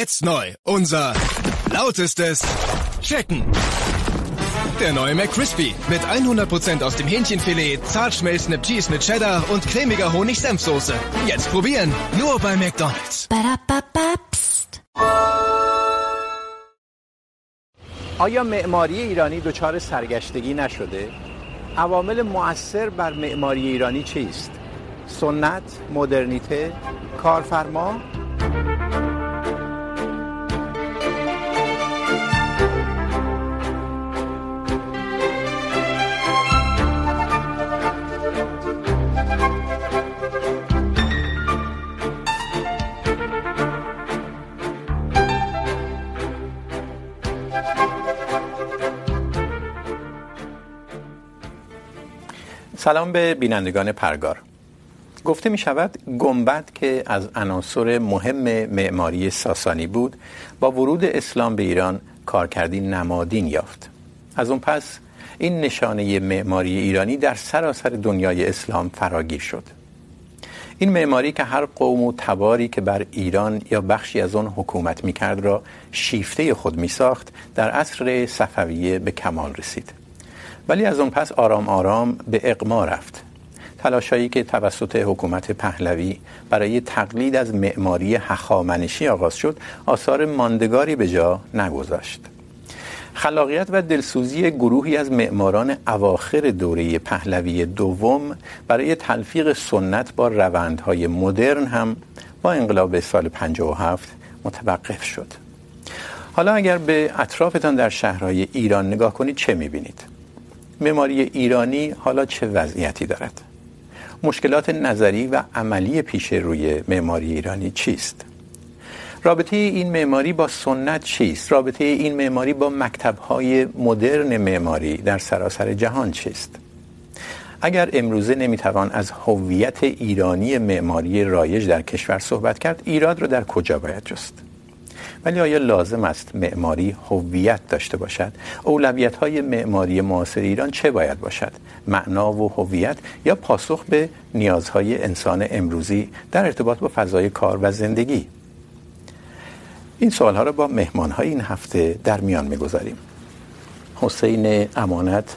Jetzt neu. Unser lautestes Checken. Der neue McCrispy mit 100% aus dem Hähnchenfilet, zart schmelzendem Cheese mit Cheddar und cremiger Honig-Senfsoße. Jetzt probieren. Nur bei McDonald's. Ba-da-ba-ba, psst. آیا معماری ایرانی دچار سرگشتگی نشده؟ عوامل مؤثر بر معماری ایرانی چیست؟ سنت، مدرنیته، کارفرما؟ سلام به بینندگان پرگار. گفته می شود گنبد که از عناصر مهم معماری ساسانی بود، با ورود اسلام به ایران کارکردی نمادین یافت. از اون پس، این نشانه معماری ایرانی در سراسر دنیای اسلام فراگیر شد. این معماری که هر قوم و تباری که بر ایران یا بخشی از آن حکومت می کرد را شیفته خود می ساخت در عصر صفویه به کمال رسید. ولی از اون پس آرام آرام به اقما رفت. تلاشایی که توسط حکومت پهلوی برای تقلید از معماری هخامنشی آغاز شد، آثار ماندگاری به جا نگذاشت. خلاقیت و دلسوزی گروهی از معماران اواخر دوره پهلوی دوم برای تلفیق سنت با روندهای مدرن هم با انقلاب سال 57 متوقف شد. حالا اگر به اطرافتان در شهرهای ایران نگاه کنید، چه میبینید؟ معماری ایرانی حالا چه وضعیتی دارد؟ مشکلات نظری و عملی پیش روی معماری ایرانی چیست؟ رابطه این معماری با سنت چیست؟ رابطه این معماری با مکتب‌های مدرن معماری در سراسر جهان چیست؟ اگر امروزه نمیتوان از هویت ایرانی معماری رایج در کشور صحبت کرد، ایراد رو در کجا باید جست؟ ولی آیا لازم است معماری هویت داشته باشد؟ اولویت های معماری معاصر ایران چه باید باشد؟ معنا و هویت یا پاسخ به نیازهای انسان امروزی در ارتباط با فضای کار و زندگی؟ این سوال ها را با مهمان های این هفته در میان میگذاریم. حسین امانت،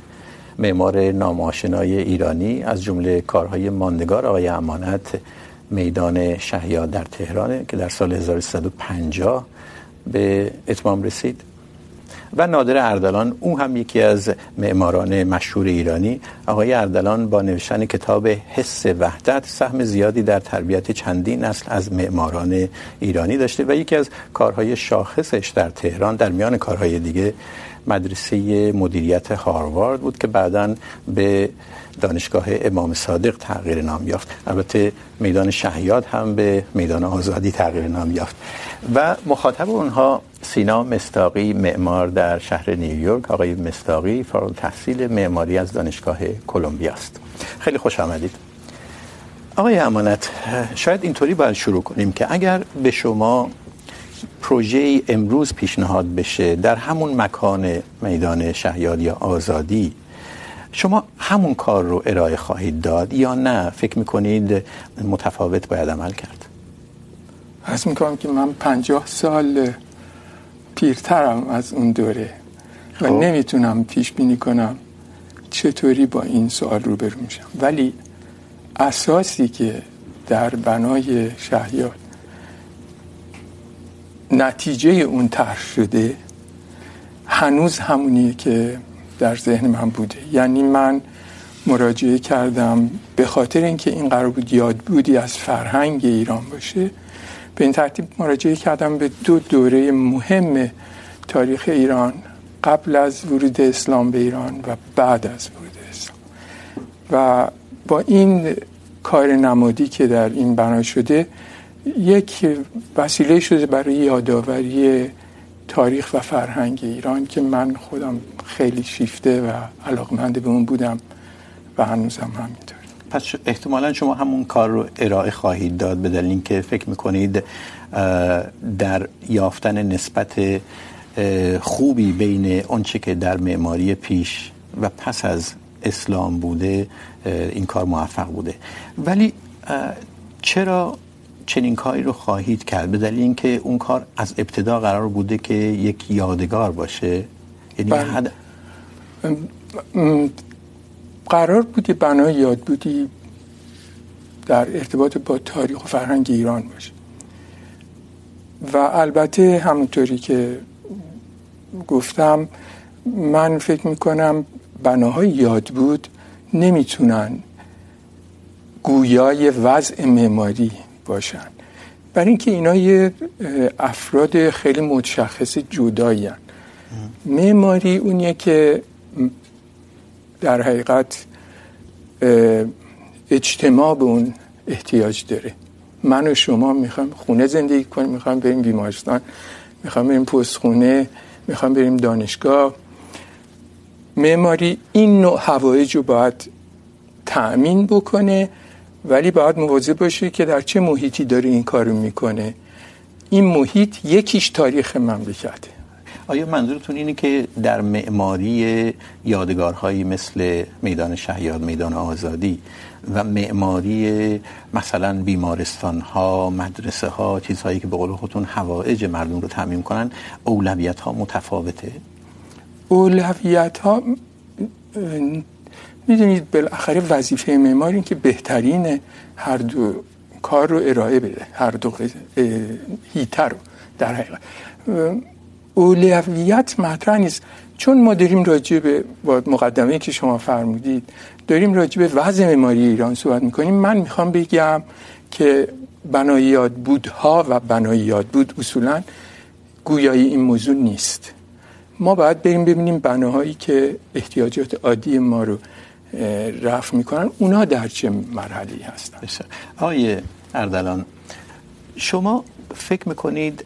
معمار ناماشنای ایرانی، از جمله کارهای ماندگار آقای امانت، میدان شهیاد در تهران که در سال 1350 به اتمام رسید. و نادر اردلان او هم یکی از معماران مشهور ایرانی، آقای اردلان با نوشتن کتاب حس وحدت سهم زیادی در تربیت چندین نسل از معماران ایرانی داشته و یکی از کارهای شاخصش در تهران در میان کارهای دیگه مدرسه مدیریت هاروارد بود که بعدا به دانشگاه امام صادق تغییر نام یافت. البته میدان شهیاد هم به میدان آزادی تغییر نام یافت. و مخاطب اونها سینا مستاقی معمار در شهر نیویورک، آقای مستاقی فارغ التحصیل معماری از دانشگاه کلمبیا است. خیلی خوش آمدید. آقای امانت، شاید اینطوری باید شروع کنیم که اگر به شما پروژه امروز پیشنهاد بشه در همون مکان میدان شهیاد یا آزادی، شما همون کار رو ارائه خواهید داد یا نه؟ فکر میکنید متفاوت باید عمل کرد؟ حس میکنم که من پنجاه سال پیرترم از اون دوره و نمیتونم پیش بینی کنم چطوری با این سوال روبرو میشم. ولی اساسی که در بنای شهیاد نتیجه اون طرح شده هنوز همونیه که در ذهن من بوده. یعنی من مراجعه کردم به خاطر اینکه این قرار بود یاد بودی از فرهنگ ایران باشه. به این ترتیب مراجعه کردم به دو دوره مهم تاریخ ایران قبل از ورود اسلام به ایران و بعد از ورود اسلام. و با این کار نمادی که در این بنا شده، یک وسیله شده برای یادآوری تاریخ و فرهنگ ایران که من خودم خیلی شیفته و علاقمند به اون بودم و هنوزم همینطور. پس احتمالا شما همون کار رو ارائه خواهید داد به دلیل اینکه فکر میکنید در یافتن نسبت خوبی بین اونچه که در معماری پیش و پس از اسلام بوده این کار موفق بوده. ولی چرا چنین کاری رو خواهید کرد؟ به دلیل اینکه اون کار از ابتدا قرار بوده که یک یادگار باشه؟ یعنی. حد... قرار بوده بنای یاد بودی در ارتباط با تاریخ و فرهنگ ایران باشه. و البته همونطوری که گفتم من فکر میکنم بناهای یاد بود نمیتونن گویای وضع معماری باشن. برای اینکه اینا یه افراد خیلی متشخص جدایی معماری اونیه که در حقیقت اجتماع به اون احتیاج داره. من و شما میخوام خونه زندگی کنیم میخوام بریم بیمارستان میخوام بریم پستخونه میخوام بریم دانشگاه. معماری این نوع هوایج رو باید تأمین بکنه، ولی باید مواظب باشه که در چه محیطی داره این کارو میکنه. این محیط یکیش تاریخ مملکته. آیا منظورتون اینه که در معماری یادگارهایی مثل میدان شهیاد، میدان آزادی و معماری مثلا بیمارستان ها مدرسه ها چیزهایی که به قول خودتون حوائج مردم رو تامین کنن اولویت ها متفاوته؟ اولویت ها میدونید بالاخره وظیفه معمار این که بهترین هر دو کار رو ارائه بده، هر دو هیته رو در حقیقت. اولویت مطرح نیست. چون ما داریم راجع به با مقدمه که شما فرمودید، داریم راجع به وضع معماری ایران صحبت میکنیم. من میخوام بگم که بنای یادبودها و بنای یادبود اصولا گویای این موضوع نیست. ما باید بریم ببینیم بناهایی که احتیاجات عادی ما رو رفع میکنن. اونا در چه مرحله هستن آقای اردلان، شما فکر میکنید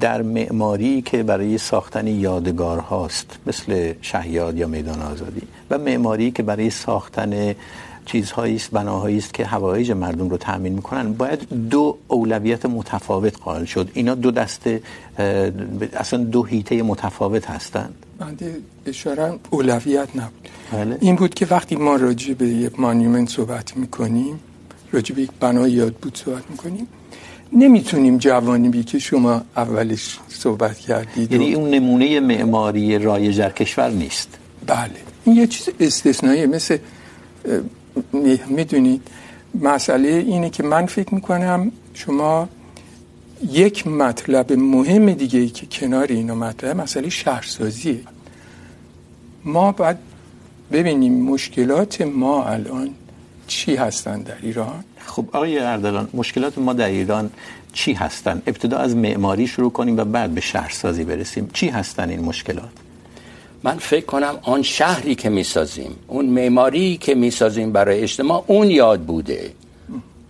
در معماری که برای ساختن یادگار هاست مثل شهیاد یا میدان آزادی. و معماری که برای ساختن چیزهایی است بناهایی است که حوایج مردم رو تامین میکنن باید دو اولویت متفاوت قائل شد. اینا دو دسته اصلا دو هیته متفاوت هستند. بنده اشاره اولویت نبود. بله. این بود که وقتی ما راجع به یک مانیومنت صحبت میکنیم راجع به یک بنای یاد بود صحبت میکنیم نمیتونیم جوانبی که شما اولش صحبت کردید یعنی اون نمونه معماری رایج در کشور نیست. بله. این یه چیز استثنایی مثل میدونید مسئله اینه که من فکر میکنم شما یک مطلب مهم دیگه ای که کنار اینا مطرحه مسئله شهرسازیه. ما باید ببینیم مشکلات ما الان چی هستن در ایران؟ خب آقای اردلان مشکلات ما در ایران چی هستن؟ ابتدا از معماری شروع کنیم و بعد به شهرسازی برسیم. چی هستن این مشکلات؟ من فکر کنم آن شهری که میسازیم اون معماری که میسازیم برای اجتماع اون یاد بوده.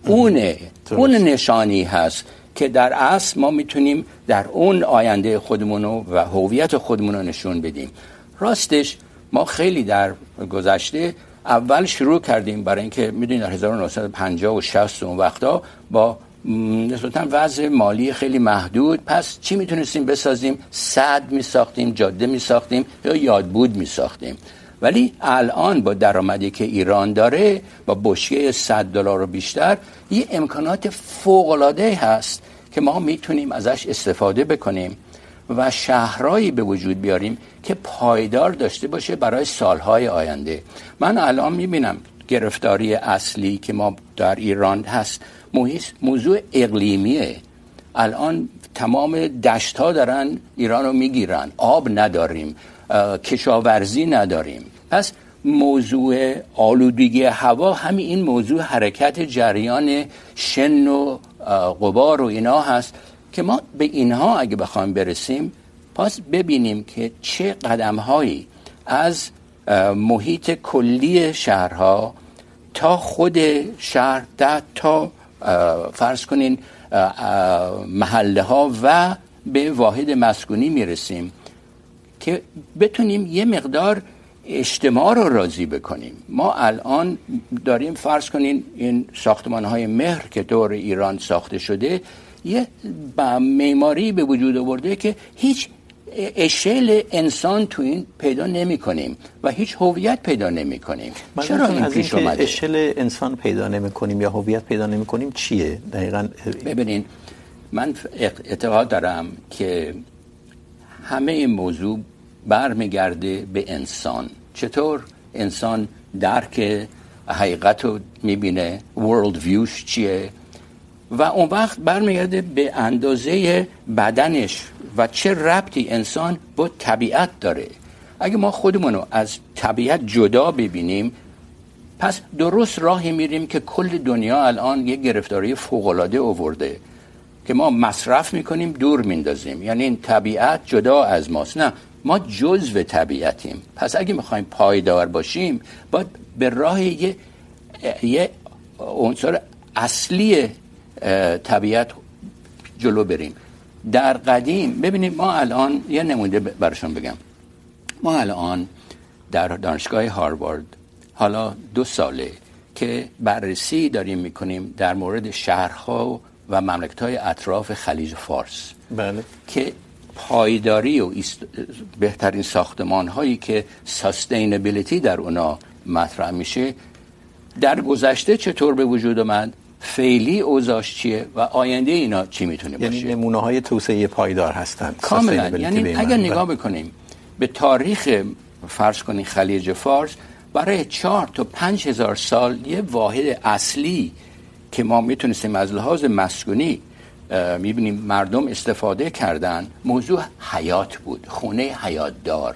اونه اون نشانی هست که در اصل ما میتونیم در اون آینده خودمون و هویت خودمون رو نشون بدیم. راستش ما خیلی در گذشته اول شروع کردیم برای اینکه میدونید در 1950 و 60 اون وقتا با نسبتا وضع مالی خیلی محدود. پس چی میتونستیم بسازیم؟ صد میساختیم، جاده میساختیم یا یادبود میساختیم. ولی الان با درآمدی که ایران داره، با بشکه 100 دلار و بیشتر، یه امکانات فوق العاده هست که ما میتونیم ازش استفاده بکنیم. و شهرهایی به وجود بیاریم که پایدار داشته باشه برای سالهای آینده. من الان میبینم گرفتاری اصلی که ما در ایران هست موضوع اقلیمیه. الان تمام دشت ها دارن ایران رو میگیرن. آب نداریم کشاورزی نداریم. پس موضوع آلودگی هوا همین این موضوع حرکت جریان شن و غبار و اینا هست. که ما به اینها اگه بخوایم برسیم، پس ببینیم که چه قدم هایی از محیط کلی شهرها تا خود شهر ده تا فرض کنین محله ها و به واحد مسکونی میرسیم که بتونیم یه مقدار اجتماع رو راضی بکنیم. ما الان داریم فرض کنین این ساختمان های مهر که دور ایران ساخته شده یه معماری به وجود آورده که هیچ اشل انسان تو این پیدا نمی کنیم و هیچ هویت پیدا نمی کنیم. چرا این پیش اومده؟ اشل انسان پیدا نمی کنیم یا هویت پیدا نمی کنیم چیه؟ دقیقاً ببینین من اعتقاد دارم که همه این موضوع برمیگرده به انسان. چطور انسان درک حقیقت رو میبینه؟ ورلد ویوش چیه؟ و اون وقت برمیگرده به اندازه بدنش و چه ربطی انسان با طبیعت داره. اگه ما خودمون رو از طبیعت جدا ببینیم، پس درست راهی میریم که کل دنیا الان یک گرفتاری فوقالعاده آورده که ما مصرف میکنیم، دور میندازیم. یعنی این طبیعت جدا از ماست. نه، ما جزو طبیعتیم. پس اگه میخوایم پایدار باشیم، باید به راه یه یه عنصر اصلی طبیعت جلو بریم. در قدیم ببینید ما الان یه نمونه براشون بگم. ما الان در دانشگاه هاروارد حالا دو ساله که بررسی داریم میکنیم در مورد شهرها و مملکت های اطراف خلیج فارس. بله. که پایداری و بهترین ساختمان هایی که ساستینبیلیتی در اونا مطرح میشه در گذشته چطور به وجود اومد فعلی اوضاعش چیه و آینده اینا چی میتونه باشه یعنی نمونه های توسعه پایدار هستند. کاملا. یعنی اگر نگاه بکنیم به تاریخ فرض کنیم خلیج فارس برای چهار تا پنج هزار سال یه واحد اصلی که ما میتونستیم از لحاظ مسکونی میبینیم مردم استفاده کردن موضوع حیات بود خونه حیات دار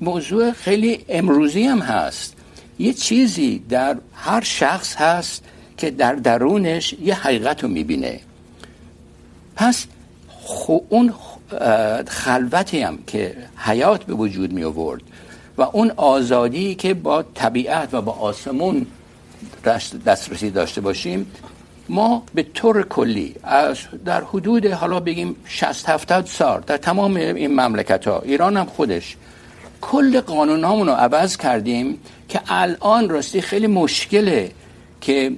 موضوع خیلی امروزی هم هست. یه چیزی در هر شخص هست که در درونش یه حقیقت رو میبینه. پس خو اون خلوتی هم که حیات به وجود می آورد و اون آزادی که با طبیعت و با آسمون دسترسی داشته باشیم، ما به طور کلی از در حدود حالا بگیم 60 70 سال در تمام این مملکت ها ایران هم خودش، کل قانون رو عوض کردیم که الان راستی خیلی مشکله که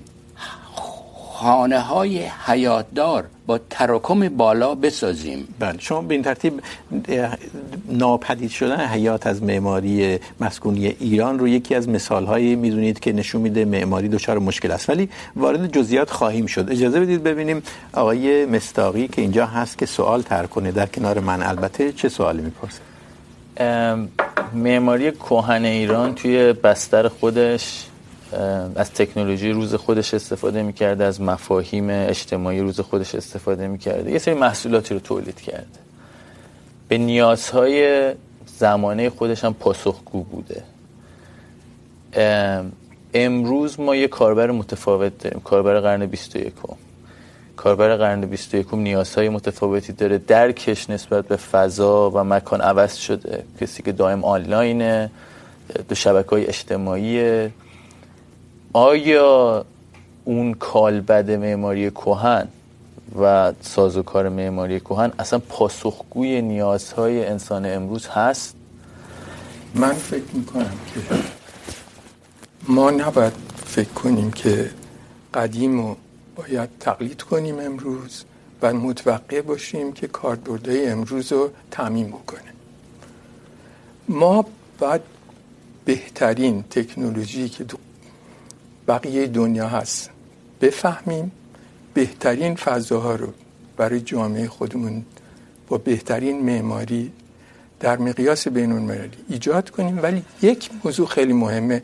خانه های حیاتدار با تراکم بالا بسازیم. بله شما به این ترتیب ناپدید شدن حیات از معماری مسکونی ایران رو یکی از مثال هایی میدونید که نشون میده معماری دچار مشکل است. ولی وارد جزئیات خواهیم شد. اجازه بدید ببینیم آقای مستاقی که اینجا هست که سوال طرح کنه. در کنار من البته چه سوالی میپرسه؟ معماری کهن ایران توی بستر خودش از تکنولوژی روز خودش استفاده میکرده از مفاهیم اجتماعی روز خودش استفاده میکرده یه سری محصولاتی رو تولید کرده به نیازهای زمانه خودش هم پاسخگو بوده. امروز ما یه کاربر متفاوت داریم، کاربر قرن 21 کاربر قرن 21 نیازهای متفاوتی داره. درکش نسبت به فضا و مکان عوض شده. کسی که دائم آنلاینه، دو شبکه‌های اجتماعی آیا اون کالبد معماری کهن و سازوکار معماری کهن اصلا پاسخگوی نیازهای انسان امروز هست؟ من فکر میکنم که ما نباید فکر کنیم که قدیم و باید تقلید کنیم امروز و متوقع باشیم که کاربردهای امروز رو تعمیم بکنه. ما باید بهترین تکنولوژی که بقیه دنیا هست. بفهمیم بهترین فضاها رو برای جامعه خودمون با بهترین معماری در مقیاس بین المللی ایجاد کنیم. ولی یک موضوع خیلی مهمه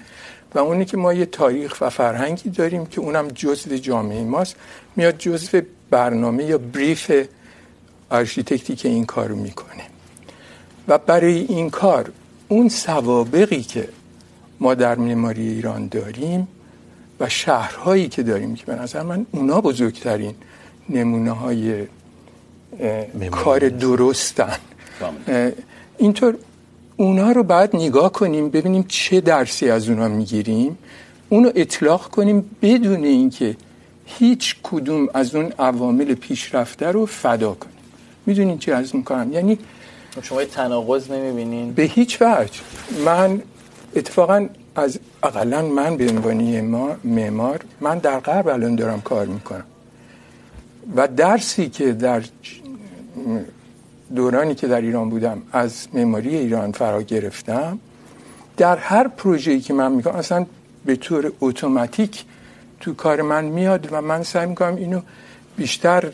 و اونی که ما یه تاریخ و فرهنگی داریم که اونم جزء جامعه ماست، میاد جزء برنامه یا بریف آرشیتکتی که این کارو میکنه. و برای این کار اون سوابقی که ما در معماری ایران داریم و شهرهایی که داریم که به نظر من اونا بزرگترین نمونه. های کار درستن. اینطور اونا رو بعد نگاه کنیم ببینیم چه درسی از اونا میگیریم. اونو اطلاق کنیم بدون اینکه هیچ کدوم از اون عوامل پیشرفته رو فدا کنیم. میدونین چی از میکنم یعنی شما تناقض نمیبینین؟ به هیچ وجه. من اتفاقا از اقلا من به عنوان معمار من در غرب الان دارم کار میکنم. و درسی که در دورانی که در ایران بودم از معماری ایران فرا گرفتم در هر پروژه‌ای که من میکنم اصلا به طور اتوماتیک تو کار من میاد و من سعی میکنم اینو بیشتر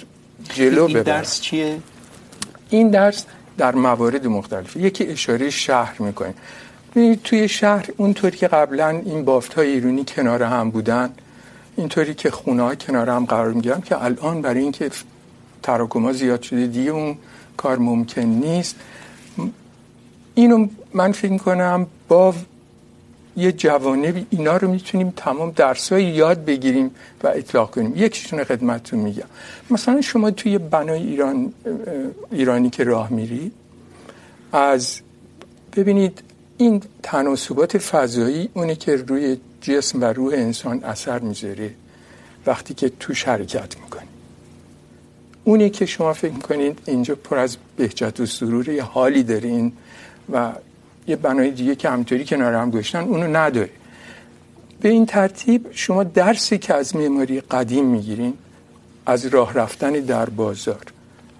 جلو این ببرم. درس چیه؟ این درس در موارد مختلف یکی اشاره شهر ببینید توی شهر اونطوری که قبلا این بافت های ایرونی کنار هم بودن، اینطوری که خونه ها کنار هم قرار میگیرن که الان برای اینکه تراکم ها زیاد شده دیگه اون کار ممکن نیست. اینو من فکر کنم با یه جوانبی اینا رو میتونیم تمام درسای یاد بگیریم و اطلاق کنیم. یکیشون خدمتتون میگم. مثلا شما توی بنای ایران ایرانی که راه میری، از ببینید این تناسبات فضایی اونی که روی جسم و روح انسان اثر میذاره وقتی که توش حرکت میکنی. اونی که شما فکر میکنید اینجا پر از بهجت و سرور یه حالی دارین و یه بنای دیگه که همطوری کنار هم گشتن اونو نداره. به این ترتیب شما درسی که از معماری قدیم میگیرین، از راه رفتن در بازار،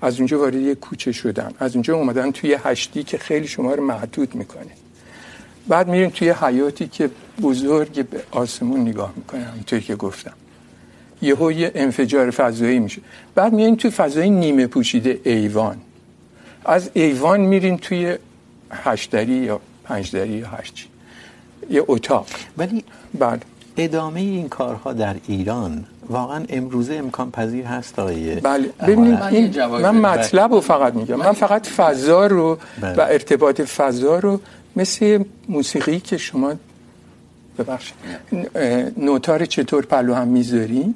از اونجا وارد یه کوچه شدن، از اونجا اومدن توی هشتی که خیلی شما رو محدود میکنه. بعد میرین توی حیاتی که بزرگ به آسمون نگاه میکنه همینطوری که گفتم. یهو یه انفجار فضایی میشه. بعد میرین توی فضای نیمه پوشیده ایوان. از ایوان میرین توی هشتری یا پنجدری یا هشتی. یه اتاق. ولی بعد ادامه این کارها در ایران واقعا امروزه امکان پذیر هست آقای بله. ببینید این من. مطلب رو فقط میگم. من فقط فضا رو. و ارتباط فضا رو مثل موسیقی که شما ببخشید نوتار چطور پلو هم میذارین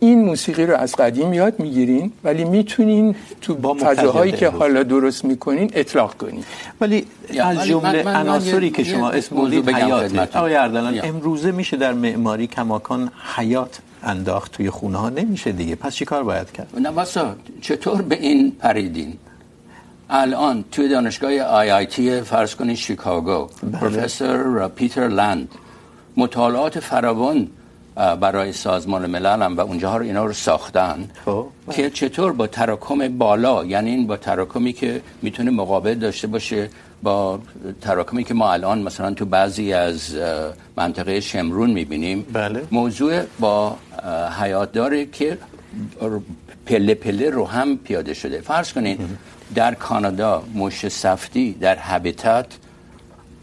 این موسیقی رو از قدیم یاد میگیرین ولی میتونین تو با فضاهایی که. حالا درست میکنین اطلاق کنین ولی از جمله عناصری که شما اسم موضوع بردید بگم حیات خدمتتون. آقای اردلان. امروزه میشه در معماری کماکان حیات انداخت توی خونه ها نمیشه دیگه پس چیکار باید کرد نه چطور به این پریدین الان توی دانشگاه آی آی تی فرض کنید شیکاگو پروفسور پیتر لند مطالعات فراوان برای سازمان ملل هم و اونجاها رو اینا رو ساختن خب. که چطور با تراکم بالا یعنی این با تراکمی که میتونه مقابل داشته باشه با تراکمی که ما الان مثلا تو بعضی از منطقه شمرون میبینیم بله. موضوع با حیات داره که پله پله رو هم پیاده شده فرض کنید در کانادا مش سفتی در هبیتات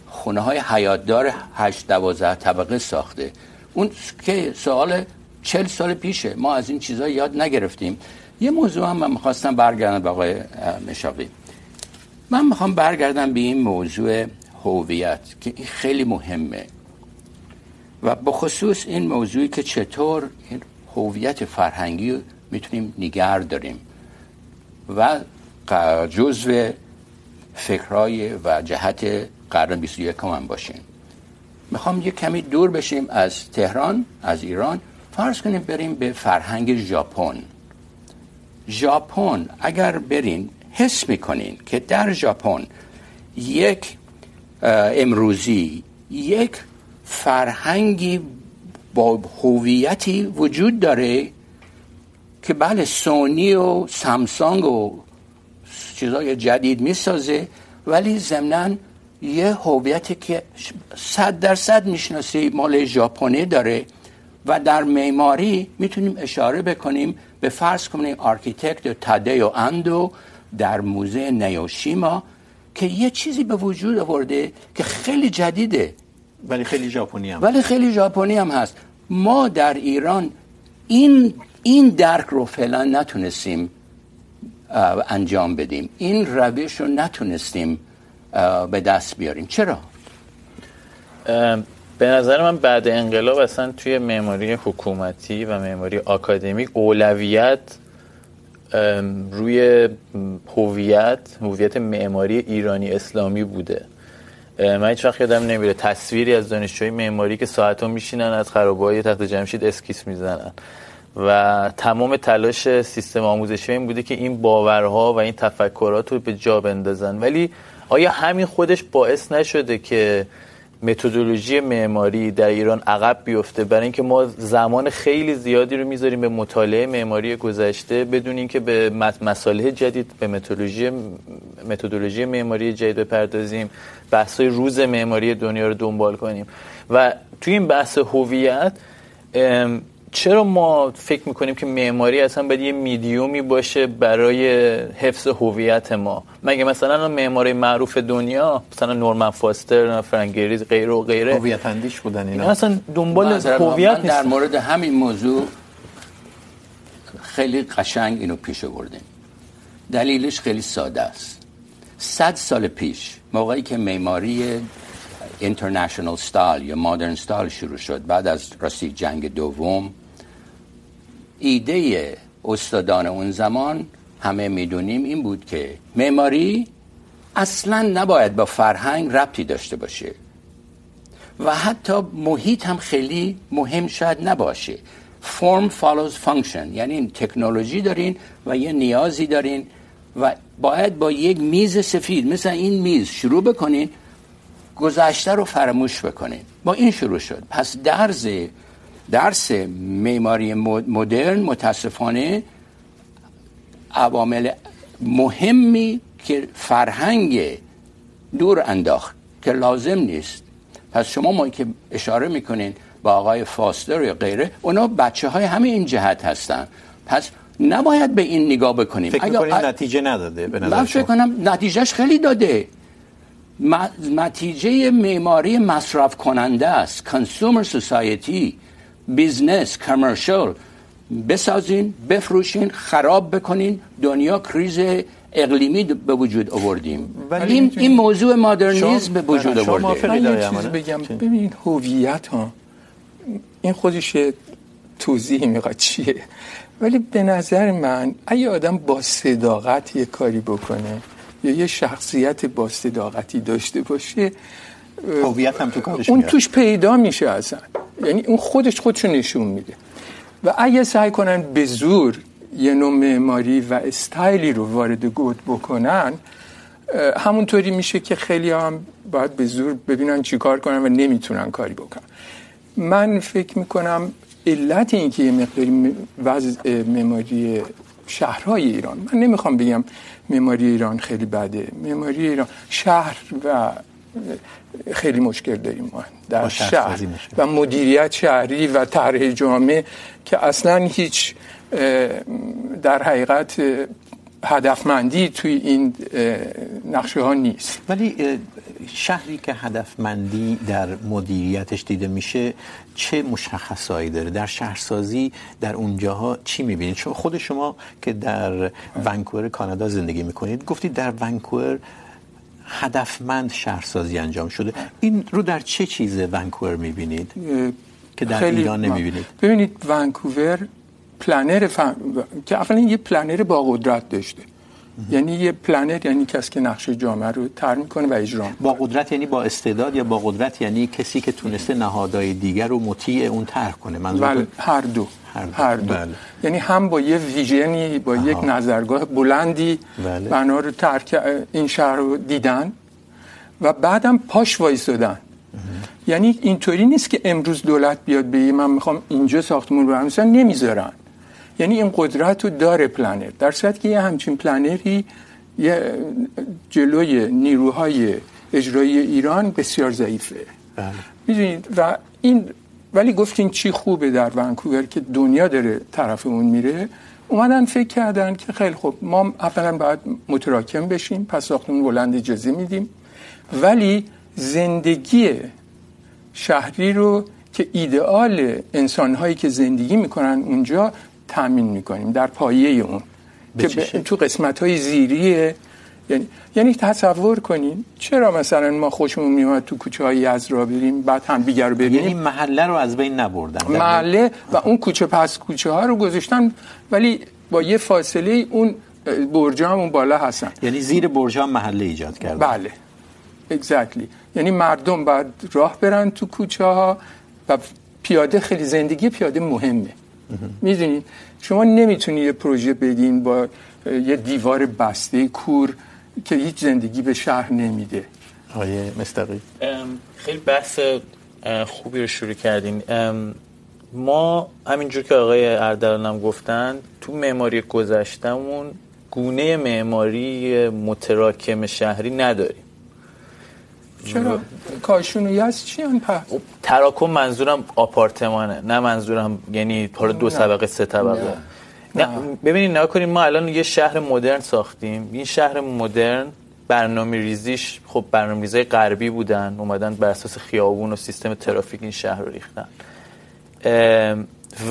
خونه های حیاتدار هشت دوازده طبقه ساخته. اون که سوال چل سال پیشه. ما از این چیزها یاد نگرفتیم. یه موضوع هم من میخواستم برگردم به آقای مشاقی. من میخوام برگردم به این موضوع هویت که این خیلی مهمه. و بخصوص این موضوعی که چطور این هویت فرهنگی رو میتونیم نگر داریم. و جزو فکرهای و جهت قرن 21 هم باشیم. میخوام یه کمی دور بشیم از تهران، از ایران. فرض کنیم بریم به فرهنگ ژاپن. ژاپن، اگر برین، حس میکنین که در ژاپن یک امروزی، یک فرهنگی با هویتی وجود داره که بله سونی و سامسونگ و چیزای جدید میسازه ولی ضمنا یه هویتی که صد درصد میشناسی مال ژاپنی داره و در معماری میتونیم اشاره بکنیم به فرض کنیم آرکیتکت تادیو اندو در موزه نیوشیما که یه چیزی به وجود آورده که خیلی جدیده. ولی خیلی ژاپنی هم. ولی خیلی ژاپنی هم هست. ما در ایران این این درک رو فعلا نتونستیم انجام بدیم. این روش رو نتونستیم به دست بیاریم. چرا؟ به نظر من بعد انقلاب اصلا توی معماری حکومتی و معماری آکادمیک اولویت روی هویت هویت معماری ایرانی اسلامی بوده. من هیچ وقت یادم نمیره تصویری از دانشجوی معماری که ساعتها میشینن، از خرابه‌های تخت جمشید اسکیس میزنن. و تمام تلاش سیستم آموزشی این بوده که این باورها و این تفکرات رو به جا بندازن. ولی آیا همین خودش باعث نشده که متدولوژی معماری در ایران عقب بیفته؟ برای اینکه ما زمان خیلی زیادی رو میذاریم به مطالعه معماری گذشته، بدون اینکه به مسائل جدید، به متدولوژی متدولوژی معماری جدید بپردازیم، بحث‌های روز معماری دنیا رو دنبال کنیم. و توی این بحث هویت چرا ما فکر میکنیم که معماری اصلا باید یه میدیومی باشه برای حفظ هویت ما؟ مگه مثلا معماری معروف دنیا مثلا نورمن فاستر فرانگریز غیره و غیره. هویت اندیش بودن اینا. اصلا دنبال هویت نیست در مورد همین موضوع خیلی قشنگ اینو پیش آوردیم دلیلش خیلی ساده است. صد سال پیش موقعی که معماری اینترنشنال ستایل یا مدرن ستایل شروع شد بعد از راستی جنگ دوم ایده استادان اون زمان همه میدونیم این بود که معماری اصلا نباید با فرهنگ ربطی داشته باشه و حتی محیط هم خیلی مهم شاید نباشه. فرم follows function یعنی این تکنولوژی دارین و یه نیازی دارین و باید با یک میز سفید مثل این میز شروع بکنین، گذشته رو فراموش بکنین. با این شروع شد. پس درز درس معماری مدرن متاسفانه عوامل مهمی که فرهنگ دور انداخت که لازم نیست. پس شما ما که اشاره میکنین با آقای فاستر یا غیره اونا بچه های همه این جهت هستن. پس نباید به این نگاه بکنیم. فکر میکنیم نتیجه نداده به نظر من فکر کنم نتیجهش خیلی داده. نتیجه معماری مصرف کننده است. کنسومر سوسایتی بیزنس کمرشل بسازین بفروشین خراب بکنین. دنیا کریز اقلیمی به وجود آوردیم. ولی این این موضوع مدرنیسم به وجود آورده من یه چیز بگم. ببینید هویت ها. این خودش توضیح میخواد. چیه؟ ولی به نظر من اگه آدم با صداقت یه کاری بکنه یا یه شخصیت با صداقتی داشته باشه هویت هم تو کارش اون توش پیدا میشه اصلا. یعنی اون خودش خودشو نشون میده. و اگه سعی کنن به زور یه نوع معماری و استایلی رو وارد گود بکنن همونطوری میشه که خیلی هم باید به زور ببینن چی کار کنن و نمیتونن کاری بکنن. من فکر میکنم علت این که یه مقداری وضع معماری شهرهای ایران من نمیخوام بگم معماری ایران خیلی بده معماری ایران شهر و خیلی مشکل داریم ما. در شهر و مدیریت شهری و طرح جامعه که اصلا هیچ در حقیقت هدفمندی توی این نقشه ها نیست. ولی شهری که هدفمندی در مدیریتش دیده میشه چه مشخصایی داره؟ در شهرسازی در اونجاها چی میبینید؟ چون خود شما که در ونکوور کانادا زندگی میکنید گفتید در ونکوور هدفمند شهرسازی انجام شده. این رو در چه چیز ونکوور میبینید؟ که در ایران نمیبینید. ببینید ونکوور پلنر فهم... که اولا یه پلنر با قدرت داشته یعنی یه پلنر یعنی کسی که نقشه جامعه رو طرح میکنه و اجرا با قدرت یعنی با استعداد یا با قدرت یعنی کسی که تونسته نهادهای دیگر رو مطیع اون طرح کنه. منظور بله هر دو. هر دو, هر دو. بله. یعنی هم با یه ویژنی با آها. یک نظرگاه بلندی بله. بنا رو ترک این شهر رو دیدن و بعدم پاش وایسادن یعنی اینطوری نیست که امروز دولت بیاد بگه من میخوام اینجا ساختمون رو مثلا نمیذارن یعنی این قدرت رو داره پلنر در صورت که یه همچین پلنری یه جلوی نیروهای اجرایی ایران بسیار ضعیفه. میدونید و این ولی گفتین چی خوبه در ونکوور که دنیا داره طرف اون میره اومدن فکر کردن که خیلی خوب ما اولا باید متراکم بشیم پس ساختمون بلند اجازه میدیم. ولی زندگی شهری رو که ایدئال انسانهایی که زندگی میکنن اونجا تامین میکنیم در پایه اون. که تو قسمت های زیریه یعنی یعنی تصور کنین چرا مثلا ما خوشمون میاد تو کوچه های از را بریم بعد هم دیگر رو ببینیم؟ یعنی محله رو از بین نبردن. محله و اون کوچه پس کوچه ها رو گذاشتن ولی با یه فاصله اون برج هم اون بالا هستن. یعنی زیر برج هم محله ایجاد کردن. بله. Exactly. یعنی مردم باید راه برن تو کوچه ها و پیاده خیلی زندگی پیاده مهمه. میدونید شما نمیتونید یه پروژه بدین با یه دیوار بسته کور که هیچ زندگی به شهر نمیده. آقای مستقی خیلی بحث خوبی رو شروع کردین. ما همینجور که آقای اردلان هم گفتن تو معماری گذشتمون گونه معماری متراکم شهری نداریم. چرا؟ کاشونیت چی ان پس؟ تراکم منظورم آپارتمانه نه منظورم یعنی حالا دو طبقه سه طبقه. نه. ببینید نگاه کنیم ما الان یه شهر مدرن ساختیم. این شهر مدرن برنامه ریزیش خب برنامه ریزای غربی بودن اومدن بر اساس خیابون و سیستم ترافیک این شهر رو ریختن.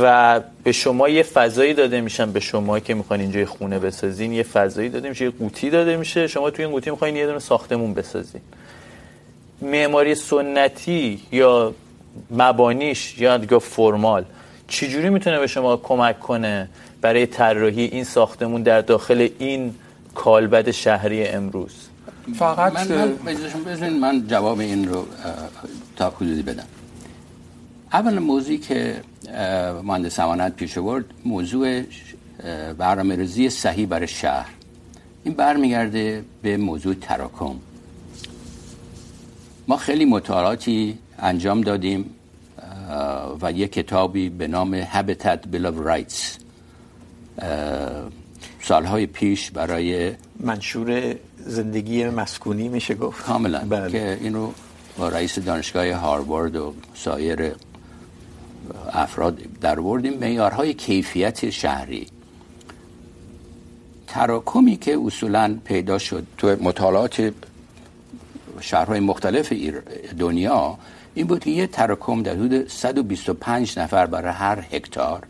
و به شما یه فضایی داده میشن به شما که میخواین اینجا یه خونه بسازین یه فضایی داده میشه یه قوطی داده میشه. شما توی این قوطی میخواین یه دونه ساختمون بسازین. معماری سنتی یا مبانیش یا یا فرمال چجوری میتونه به شما کمک کنه؟ برای طراحی این ساختمون در داخل این کالبد شهری امروز. فقط من من, من جواب این رو تا حدودی بدم. اول موضوعی که مهندس امانت پیش آورد موضوع برنامه‌ریزی صحیح برای شهر. این برمیگرده به موضوع تراکم. ما خیلی مطالعاتی انجام دادیم و یک کتابی به نام Habitat Bill of Rights. سالهای پیش برای منشور زندگی مسکونی میشه گفت؟ کاملا بله. که اینو با رئیس دانشگاه هاروارد و سایر افراد در وردیم معیارهای کیفیت شهری. تراکمی که اصولا پیدا شد تو مطالعات شهرهای مختلف دنیا این بود که یه تراکم در حدود 125 نفر برای هر هکتار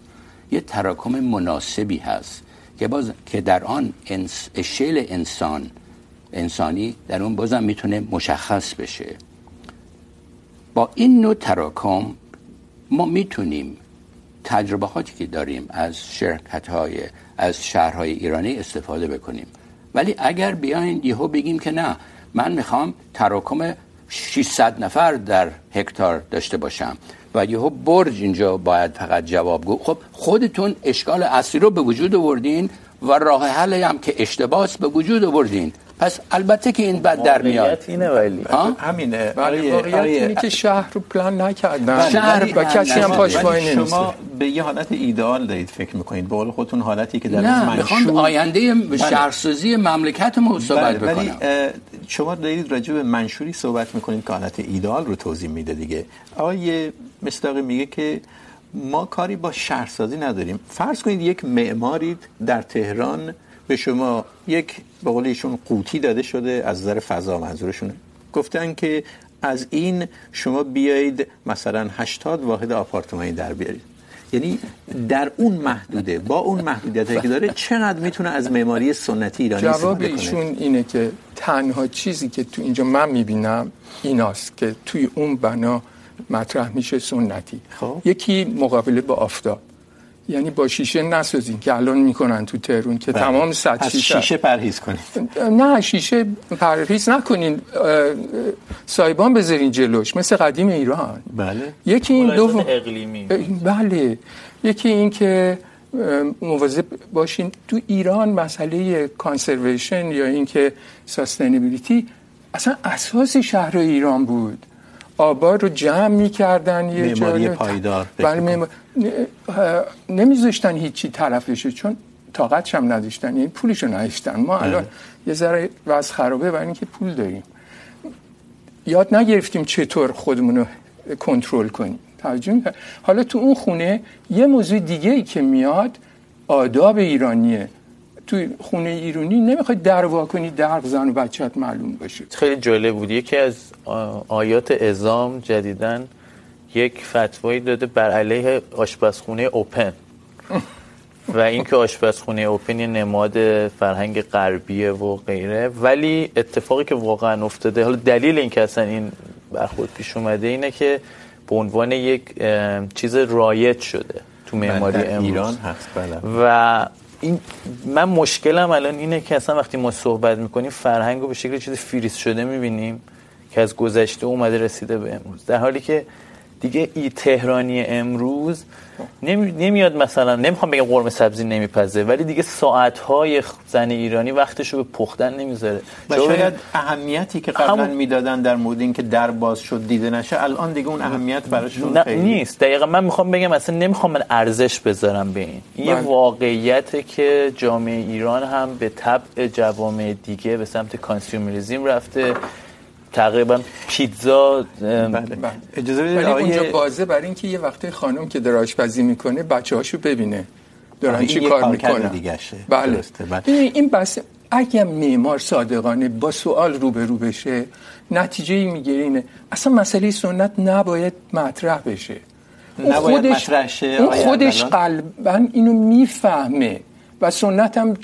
یه تراکم مناسبی هست که باز که در آن انس شیل انسان انسانی در اون بازم میتونه مشخص بشه. با این نوع تراکم ما میتونیم تجربه هاتی که داریم از شرکت های از شهرهای ایرانی استفاده بکنیم. ولی اگر بیاین یهو بگیم که نه، من میخوام تراکم 600 نفر در هکتار داشته باشم. و یهو برج اینجا باید فقط جواب گو خب، خودتون اشکال اصلی رو به وجود آوردین و راه حل هم که اشتباس به وجود آوردین. پس البته که این بد در میاد. اینه ولی. همینه. ولی واقعیت اینه که شهر رو پلان نکردن. شهر و کسی هم پاش پای نمیسته شما به یه حالت ایدئال دارید فکر میکنید. به قول خودتون حالتی که در نه میخوام آینده شهرسازی مملکتمون صحبت بکنم. ولی شما دارید راجع به منشوری صحبت میکنید که حالت ایدئال رو توضیح میده دیگه. آقای مصداقی میگه که ما کاری با شهرسازی نداریم. فرض کنید یک معماری در تهران به شما یک به قول ایشون قوطی داده شده از نظر فضا منظورشونه. گفتن که از این شما بیایید مثلا 80 واحد آپارتمانی در بیارید. یعنی در اون محدوده با اون محدودیتی که داره چقدر میتونه از معماری سنتی ایرانی استفاده کنه؟ جواب ایشون اینه که تنها چیزی که تو اینجا من میبینم ایناست که توی اون بنا مطرح میشه سنتی. خب. یکی مقابله با آفتاب. یعنی با شیشه نسازین که الان میکنن تو تهرون که بله. تمام صد شیشه شیشه پرهیز کنید. نه شیشه پرهیز نکنین. سایبان بذارین جلوش مثل قدیم ایران. بله. یکی این دو اقلیمی. بله. یکی این که مواظب باشین تو ایران مسئله کانسرویشن یا اینکه ساستینبیلیتی اصلا اساس شهر ایران بود. آبار رو جمع میکردن یه معماری پایدار بله نمیذاشتن هیچی طرف بشه چون طاقتش هم نداشتن یعنی پولش رو نداشتن. ما الان یه ذره وضع خرابه برای اینکه پول داریم. یاد نگرفتیم چطور خودمون رو کنترل کنیم. توجه حالا تو اون خونه یه موضوع دیگه ای که میاد آداب ایرانیه. تو خونه ایرانی نمیخواد در وا کنی در زن و بچت معلوم باشه خیلی جالب بود. یکی از آیات ازام جدیدن یک فتوایی داده بر علیه آشپزخونه اوپن. و اینکه آشپزخونه اوپن یه نماد فرهنگ غربیه و غیره. ولی اتفاقی که واقعا افتاده حالا دلیل اینکه اصلا این برخورد پیش اومده اینه که به عنوان یک چیز رایج شده تو معماری امروز. ایران هست بله. و این من مشکلم الان اینه که اصلا وقتی ما صحبت میکنیم، فرهنگ رو به شکل چیز فریز شده میبینیم که از گذشته اومده رسیده به امروز در حالی که دیگه ای تهرانی امروز نمی... نمیاد مثلا نمیخوام بگم قرمه سبزی نمیپزه ولی دیگه ساعتهای زن ایرانی وقتشو به پختن نمیذاره. و شاید اهمیتی که قبلا همون... میدادن در مورد اینکه در باز شد دیده نشه الان دیگه اون اهمیت براشون نه خیلی نیست. دقیقا من میخوام بگم اصلا نمیخوام من ارزش بذارم به این. این یه واقعیته که جامعه ایران هم به طبع جوامع دیگه به سمت کانسیومریزم رفته. تقریباً پیتزا بله. اجازه بدید آقای اونجا بازه برای اینکه یه وقته خانم که در آشپزی میکنه بچه‌هاشو ببینه. دارن چی کار میکنن؟ بله. بله. این بس اگه معمار صادقانه با سوال روبرو بشه نتیجه ای میگیره اینه. اصلا مسئله سنت نباید مطرح بشه. اون خودش اون خودش قلبا اینو میفهمه و سنت هم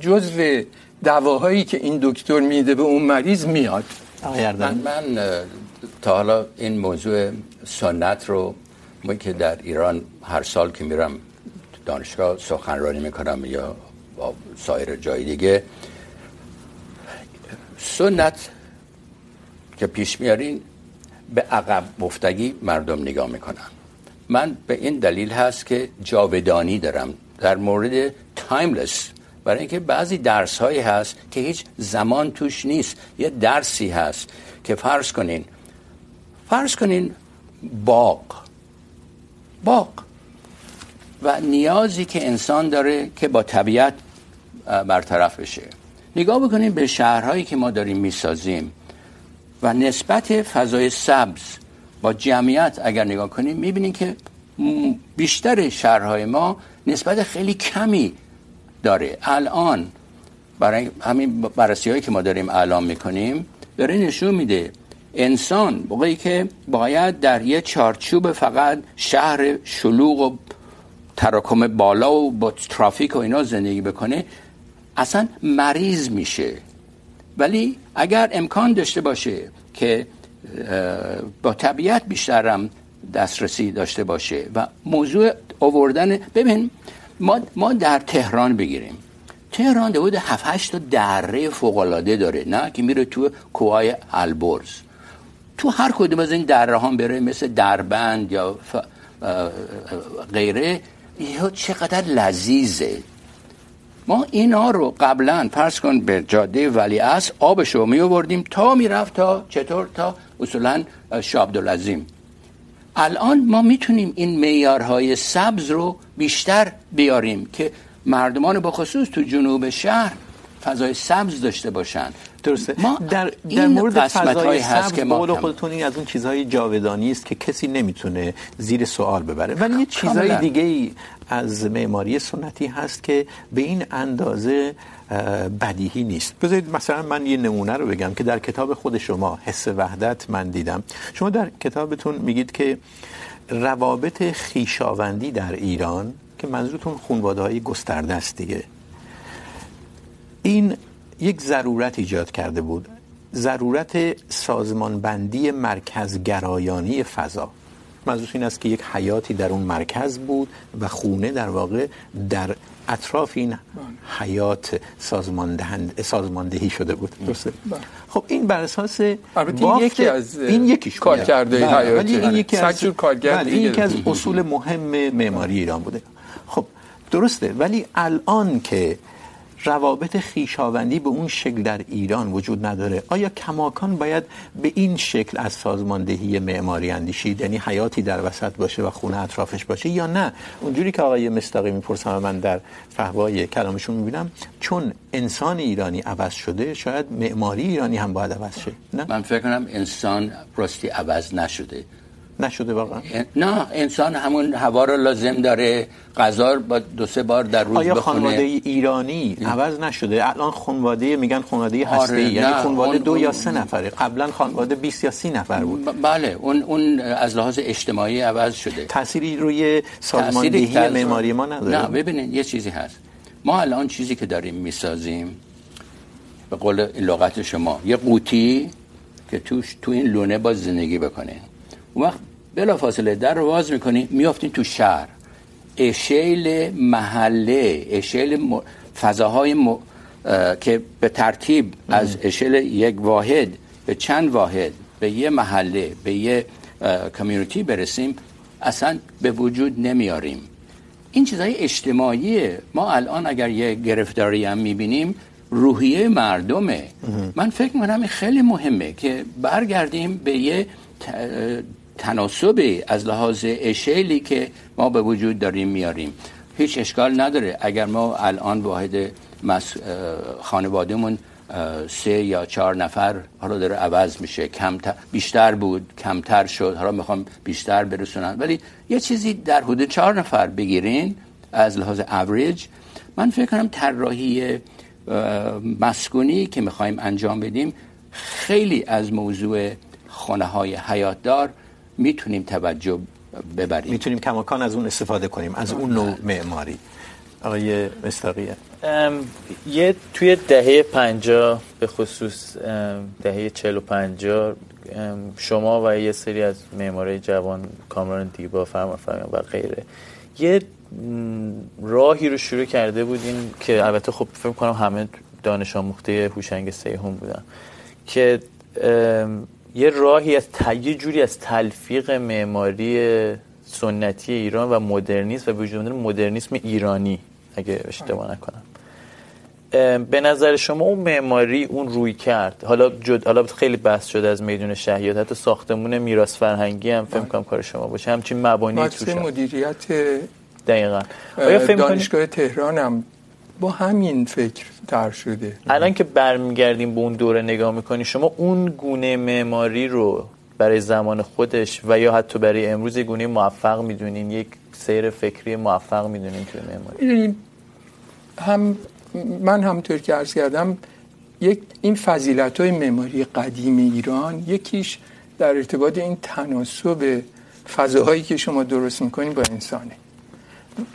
جزو دواهایی که این دکتر میده به اون مریض میاد. من, من تا حالا این موضوع سنت رو من که در ایران هر سال که میرم دانشگاه سخنرانی میکنم یا با سایر جای دیگه سنت که پیش میارین به عقب مفتگی مردم نگاه میکنن. من به این دلیل هست که جاودانی دارم. در مورد تایملس برای اینکه بعضی درس هایی هست که هیچ زمان توش نیست. یه درسی هست که فرض کنین فرض کنین باغ. باغ. و نیازی که انسان داره که با طبیعت برطرف بشه. نگاه بکنین به شهرهایی که ما داریم میسازیم و نسبت فضای سبز با جمعیت اگر نگاه کنیم میبینیم که بیشتر شهرهای ما نسبت خیلی کمی داره. الان برای همین بررسی هایی که ما داریم اعلام میکنیم، داره نشون میده انسان، موقعی که باید در یه چارچوب فقط شهر شلوغ و تراکم بالا و با ترافیک و اینا زندگی بکنه، اصلا مریض میشه. ولی اگر امکان داشته باشه که با طبیعت بیشترم دسترسی داشته باشه و موضوع آوردن، ببین ما ما در تهران بگیریم. تهران ده بود 7 8 تا دره فوق العاده داره، نه؟ که میره تو کوهای البرز. تو هر کدوم از این دره ها بره مثل دربند یا ف... غیره یه چقدر لذیذه. ما اینا رو قبلا فرض کن به جاده ولی اس آبش رو می آوردیم تا میرفت تا چطور؟ تا اصولا شاه عبدالعظیم. الان ما میتونیم این معیارهای سبز رو بیشتر بیاریم که مردمان بخصوص تو جنوب شهر فضای سبز داشته باشند درسته. ما در در مورد فضای سبز که ما خودتون این از اون چیزهای جاودانی است که کسی نمیتونه زیر سوال ببره. ولی یه چیزای دیگه ای از معماری سنتی هست که به این اندازه بدیهی نیست. بذارید مثلا من یه نمونه رو بگم که در کتاب خود شما حس وحدت من دیدم. شما در کتابتون میگید که روابط خیشاوندی در ایران که منظورتون خانواده های گسترده است دیگه این یک ضرورت ایجاد کرده بود. ضرورت سازمان بندی مرکز گرایانی فضا. منظور این است که یک حیاتی در اون مرکز بود و خونه در واقع در اطراف این حیات سازماندهند سازماندهی شده بود. درسته؟ خب این بر اساس البته این یکی از این یکیش کار کرده حیات این یکی از این یکی از اصول مهم معماری ایران بوده. خب درسته. ولی الان که روابط خیشاوندی به اون شکل در ایران وجود نداره. آیا کماکان باید به این شکل از سازماندهی معماری اندیشید؟ یعنی حیاتی در وسط باشه و خونه اطرافش باشه یا نه؟ اونجوری که آقای مستاقی میپرسم من در فهوای کلامشون میبینم، چون انسان ایرانی عوض شده، شاید معماری ایرانی هم باید عوض شه، نه؟ من فکر کنم انسان راستی عوض نشده. نشده واقعا. نه انسان همون هوا رو لازم داره غذا با دو سه بار در روز آیا بخونه. خانواده ایرانی عوض نشده؟ الان خانواده میگن خانواده هسته ای یعنی خانواده دو یا سه نفره. قبلا خانواده 20 یا 30 نفر بود. بله اون اون از لحاظ اجتماعی عوض شده. تأثیری روی سازماندهی معماری ما نداره؟ نه ببینید یه چیزی هست. ما الان چیزی که داریم میسازیم به قول لغت شما یه قوطی که توش تو این لونه باز زندگی بکنه. اون وقت بلا فاصله در رو باز میکنی میافتین تو شهر. اشیل محله اشیل م... فضاهای م... که به ترتیب از اشیل یک واحد به چند واحد به یه محله به یه کمیونیتی برسیم اصلا به وجود نمیاریم. این چیزهای اجتماعیه ما الان اگر یه گرفتاری هم میبینیم روحیه مردمه. من فکر میکنم خیلی مهمه که برگردیم به یه تناسب از لحاظ اشیلی که ما به وجود داریم، میاریم. هیچ اشکال نداره. اگر ما الان واحد مس... خانوادهمون سه یا چهار نفر، حالا داره عوض میشه. کمتر بیشتر بود، کمتر شد. حالا میخوام بیشتر برسونن ولی یه چیزی در حدود چهار نفر بگیرین از لحاظ اوریج من فکر کنم طراحی مسکونی که میخوایم انجام بدیم خیلی از موضوع خانه های حیاتدار میتونیم توجه ببریم. میتونیم کماکان از اون استفاده کنیم از اون نوع معماری. آقای مستقیه یه توی دهه پنجاه به خصوص دهه چل و پنجاه شما و یه سری از معمارای جوان کامران دیبا فرما فرما و غیره یه راهی رو شروع کرده بودین که البته خب فکر کنم همه دانش آموخته هوشنگ سیهون بودن که یه راهی از یه جوری از تلفیق معماری سنتی ایران و مدرنیسم و وجود مدرنیسم ایرانی اگه اشتباه نکنم. به نظر شما اون معماری اون روی کرد؟ حالا جد... حالا خیلی بحث شده از میدون شهیات حتی ساختمون میراث فرهنگی هم فکر کنم کار شما باشه. همچین مبانی توش مدیریت دقیقاً. آیا فکر دانشگاه تهران هم با همین فکر تر شده. الان که برمیگردیم به اون دوره نگاه میکنی شما اون گونه معماری رو برای زمان خودش و یا حتی برای امروز گونه موفق میدونین یک سیر فکری موفق میدونین توی معماری؟ هم من همونطور که عرض کردم یک این فضیلت های معماری قدیم ایران یکیش در ارتباط این تناسب فضاهایی که شما درست میکنین با انسانه.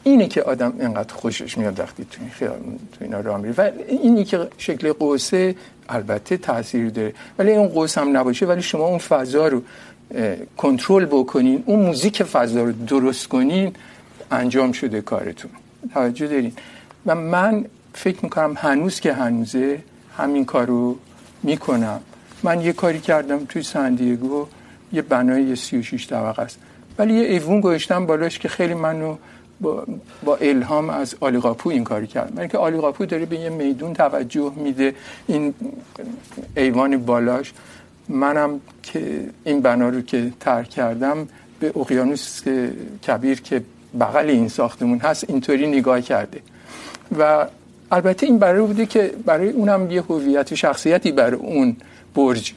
اینه که آدم اینقدر خوشش میاد وقتی تو این خیال تو اینا راه میره. و اینی که شکل قوسه البته تاثیر داره. ولی اون قوس هم نباشه، ولی شما اون فضا رو کنترل بکنین. اون موزیک فضا رو درست کنین، انجام شده کارتون. توجه دارین. و من فکر میکنم هنوز که هنوزه همین کارو میکنم. من یه کاری کردم توی سندیگو یه بنای 36 طبقه است. ولی یه ایوون گذاشتم بالاش که خیلی منو با, با الهام از آلیقاپو این کاری کردم من که آلیقاپو داره به یه میدون توجه میده این ایوان بالاش. منم که این بنا رو که ترک کردم به اقیانوس کبیر که بغل این ساختمون هست اینطوری نگاه کرده. و البته این برای بوده که برای اونم یه هویت شخصیتی برای اون برج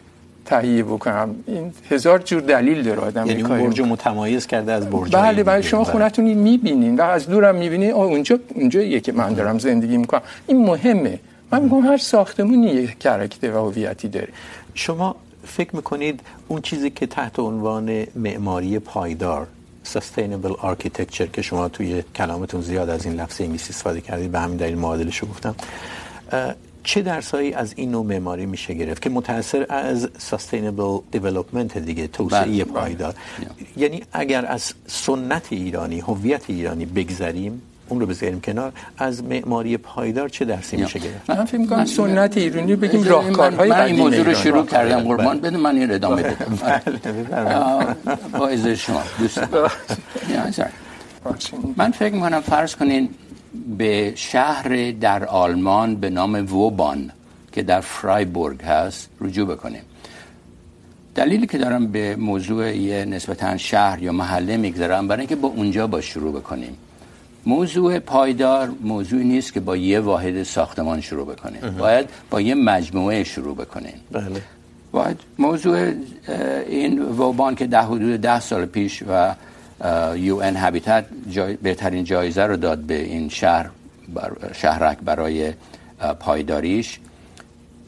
تهیه بکنم. این هزار جور دلیل داره آدم یعنی اون برج متمایز کرده از برج بله بله شما خونتون میبینین و از دورم میبینین اونجا اونجا یکی من دارم زندگی میکنم. این مهمه. من میگم هر ساختمونی یک کاراکتر و هویتی داره. شما فکر میکنید اون چیزی که تحت عنوان معماری پایدار sustainable architecture که شما توی کلامتون زیاد از این لفظ انگلیسی استفاده کردید به همین دلیل معادلش رو گفتم چه درسایی از این نوع معماری میشه گرفت که متأثر از sustainable development دیگه توسعه پایدار. یعنی اگر از سنت ایرانی هویت ایرانی بگذریم اون رو بذاریم کنار از معماری پایدار چه درسی میشه گرفت؟ من فکر می‌کنم سنت ایرانی بگیم راهکارهای من این موضوع رو شروع کردم. قربان. بده من این ادامه بدم. با اجازه شما. دوست. من فکر می‌کنم فرض کنین به شهر در آلمان به نام ووبان که در فرایبورگ هست رجوع بکنیم. دلیلی که دارم به موضوع یه نسبتا شهر یا محله میگذارم برای اینکه با اونجا با شروع بکنیم. موضوع پایدار موضوعی نیست که با یه واحد ساختمان شروع بکنیم. باید با یه مجموعه شروع بکنیم. بله. باید موضوع این ووبان که ده حدود ده سال پیش و یو ان هابیتات جای بهترین جایزه رو داد به این شهر بر شهرک برای پایداریش.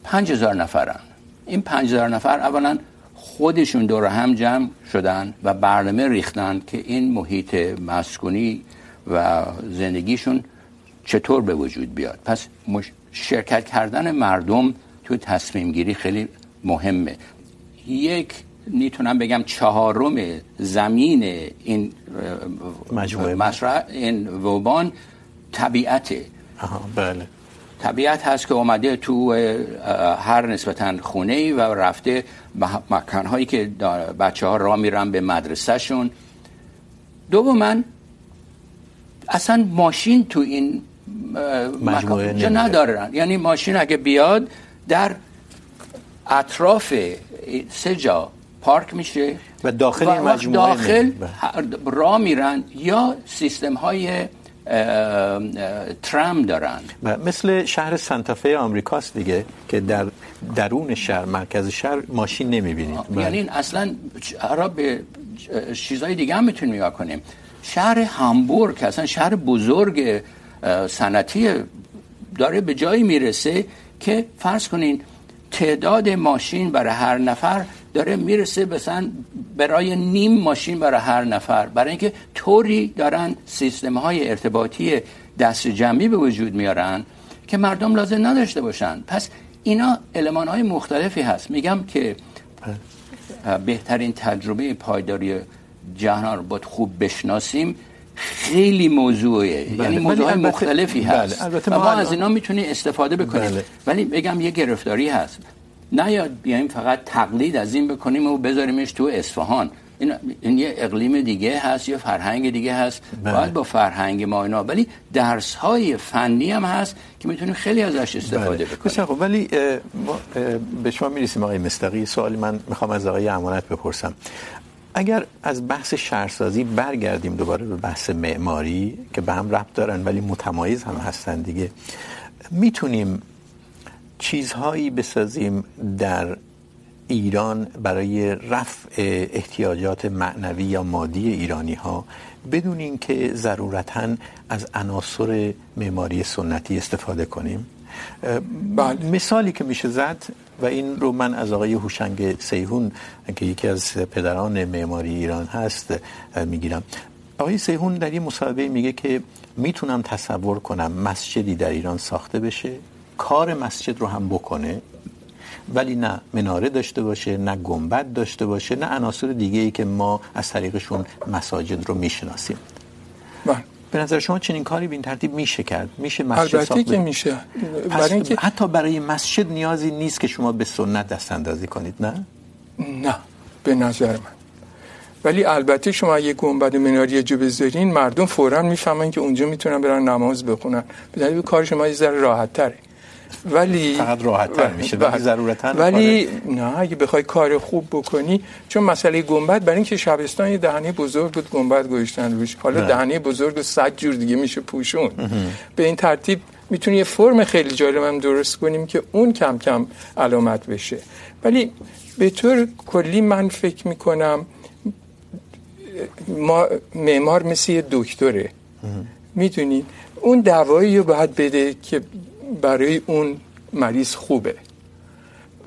پنج هزار نفرن. این پنج هزار نفر اولا خودشون دور هم جمع شدن و برنامه ریختن که این محیط مسکونی و زندگیشون چطور به وجود بیاد. پس شرکت کردن مردم تو تصمیم گیری خیلی مهمه. یک میتونم بگم چهارم زمین این مجموعه. مشروع این وبان طبیعته آها بله. طبیعت هست که اومده تو هر نسبتا خونه ای و رفته مکان هایی که بچه ها را میرن به مدرسه شون دوم اصلا ماشین تو این مجموعه جا ندارن. یعنی ماشین اگه بیاد در اطراف سه جا پارک میشه و داخل این مجموعه داخل را میرن یا سیستم های ترام دارن. مثل شهر سانتافه آمریکاست دیگه که در درون شهر مرکز شهر ماشین نمیبینید یعنی اصلا را به چیزای دیگه هم میتونیم نگاه کنیم. شهر هامبورگ که اصلا شهر بزرگ صنعتی داره به جایی میرسه که فرض کنین تعداد ماشین برای هر نفر داره میرسه مثلا برای نیم ماشین برای هر نفر برای اینکه طوری دارن سیستم های ارتباطی دست جمعی به وجود میارن که مردم لازم نداشته باشن پس اینا علمان های مختلفی هست میگم که بهترین تجربه پایداری جهان رو باید خوب بشناسیم خیلی موضوعه بله. یعنی موضوع مختلفی هست بله. ما از اینا میتونیم استفاده بکنیم بله. ولی بگم یه گرفتاری هست نیاد بیایم فقط تقلید از این بکنیم و بذاریمش تو اصفهان. این, این یه اقلیم دیگه هست یه فرهنگ دیگه هست. بله. باید با فرهنگ ما اینا ولی درس های فنی هم هست که میتونیم خیلی ازش استفاده بله. بکنیم. خب ولی به شما میرسیم آقای مستقی. سوالی من میخوام از آقای امانت بپرسم. اگر از بحث شهرسازی برگردیم دوباره به بحث معماری که به هم ربط دارن ولی متمایز هم هستن دیگه میتونیم چیزهایی بسازیم در ایران برای رفع احتیاجات معنوی یا مادی ایرانی ها بدون اینکه ضرورتا از عناصر معماری سنتی استفاده کنیم بله. مثالی که میشه زد و این رو من از آقای هوشنگ سیهون که یکی از پدران معماری ایران هست میگیرم آقای سیهون در این مصاحبه میگه که میتونم تصور کنم مسجدی در ایران ساخته بشه کار مسجد رو هم بکنه ولی نه مناره داشته باشه نه گنبد داشته باشه نه عناصر دیگه ای که ما از طریقشون مساجد رو میشناسیم. بله. به نظر شما چنین کاری به این ترتیب میشه کرد؟ میشه مسجد البته ساخت؟ که میشه. برای اینکه حتی برای مسجد نیازی نیست که شما به سنت دست اندازی کنید نه؟ نه به نظر من. ولی البته شما اگه گنبد مناری جو بذارین مردم فوراً میفهمن که اونجا میتونن برن نماز بخونن. به دلیل کار شما یه ذره راحت تره ولی فقط راحت تر میشه ولی ضرورتا ولی نه اگه بخوای کار خوب بکنی چون مسئله گنبد برای اینکه شبستان یه دهنه بزرگ بود گنبد گذاشتن روش. حالا دهنه بزرگ صد جور دیگه میشه پوشون. به این ترتیب میتونی یه فرم خیلی جالب هم درست کنیم که اون کم کم علامت بشه. ولی به طور کلی من فکر میکنم ما معمار مثل یه دکتره. میدونید اون دوایی رو باید بده که برای اون مریض خوبه.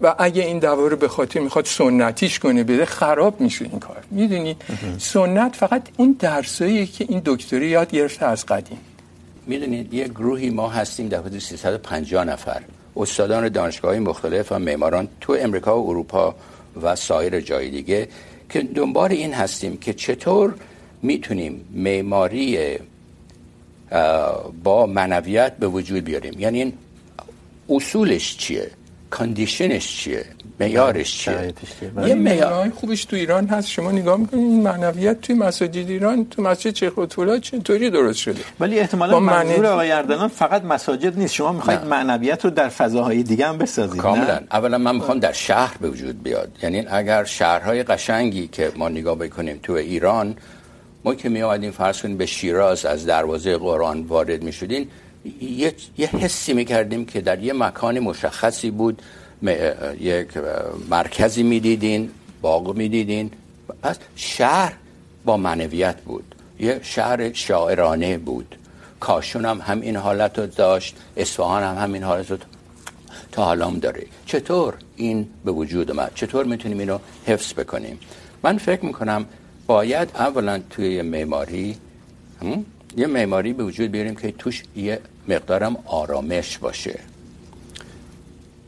و اگه این دوا رو به خاطر میخواد سنتیش کنه، بده، خراب میشه این کار. میدونید سنت فقط اون درسایی که این دکتری یاد گرفته از قدیم. میدونید، یه گروهی ما هستیم در حدود 350 نفر. استادان دانشگاهی مختلف و معماران تو امریکا و اروپا و سایر جای دیگه که دنبال این هستیم که چطور میتونیم معماری با معنویت به وجود بیاریم. یعنی این اصولش چیه؟ کاندیشنش چیه؟ معیارش چیه؟ یه معیار خوبش تو ایران هست. شما نگاه میکنید این معنویت توی مساجد ایران تو مسجد و طولا چطوری درست شده؟ ولی احتمالاً منظور آقای اردلان فقط مساجد نیست. شما میخواید معنویت رو در فضاهای دیگه هم بسازید کاملا. اولا من میخوام در شهر به وجود بیاد. یعنی اگر شهرهای قشنگی که ما نگاه بکنیم تو ایران ما که می آمدیم فرض کنیم به شیراز از دروازه قرآن وارد می شدیم یه, یه حسی می کردیم که در یه مکان مشخصی بود یک مرکزی می دیدین باغ می دیدین. پس شهر با معنویت بود. یه شهر شاعرانه بود. کاشون هم هم این حالت رو داشت اصفهان هم هم این حالت رو تا حالا هم داره. چطور این به وجود اومد؟ چطور میتونیم اینو حفظ بکنیم؟ من فکر میکنم باید اولا توی معماری یه معماری به وجود بیاریم که توش یه مقدارم آرامش باشه.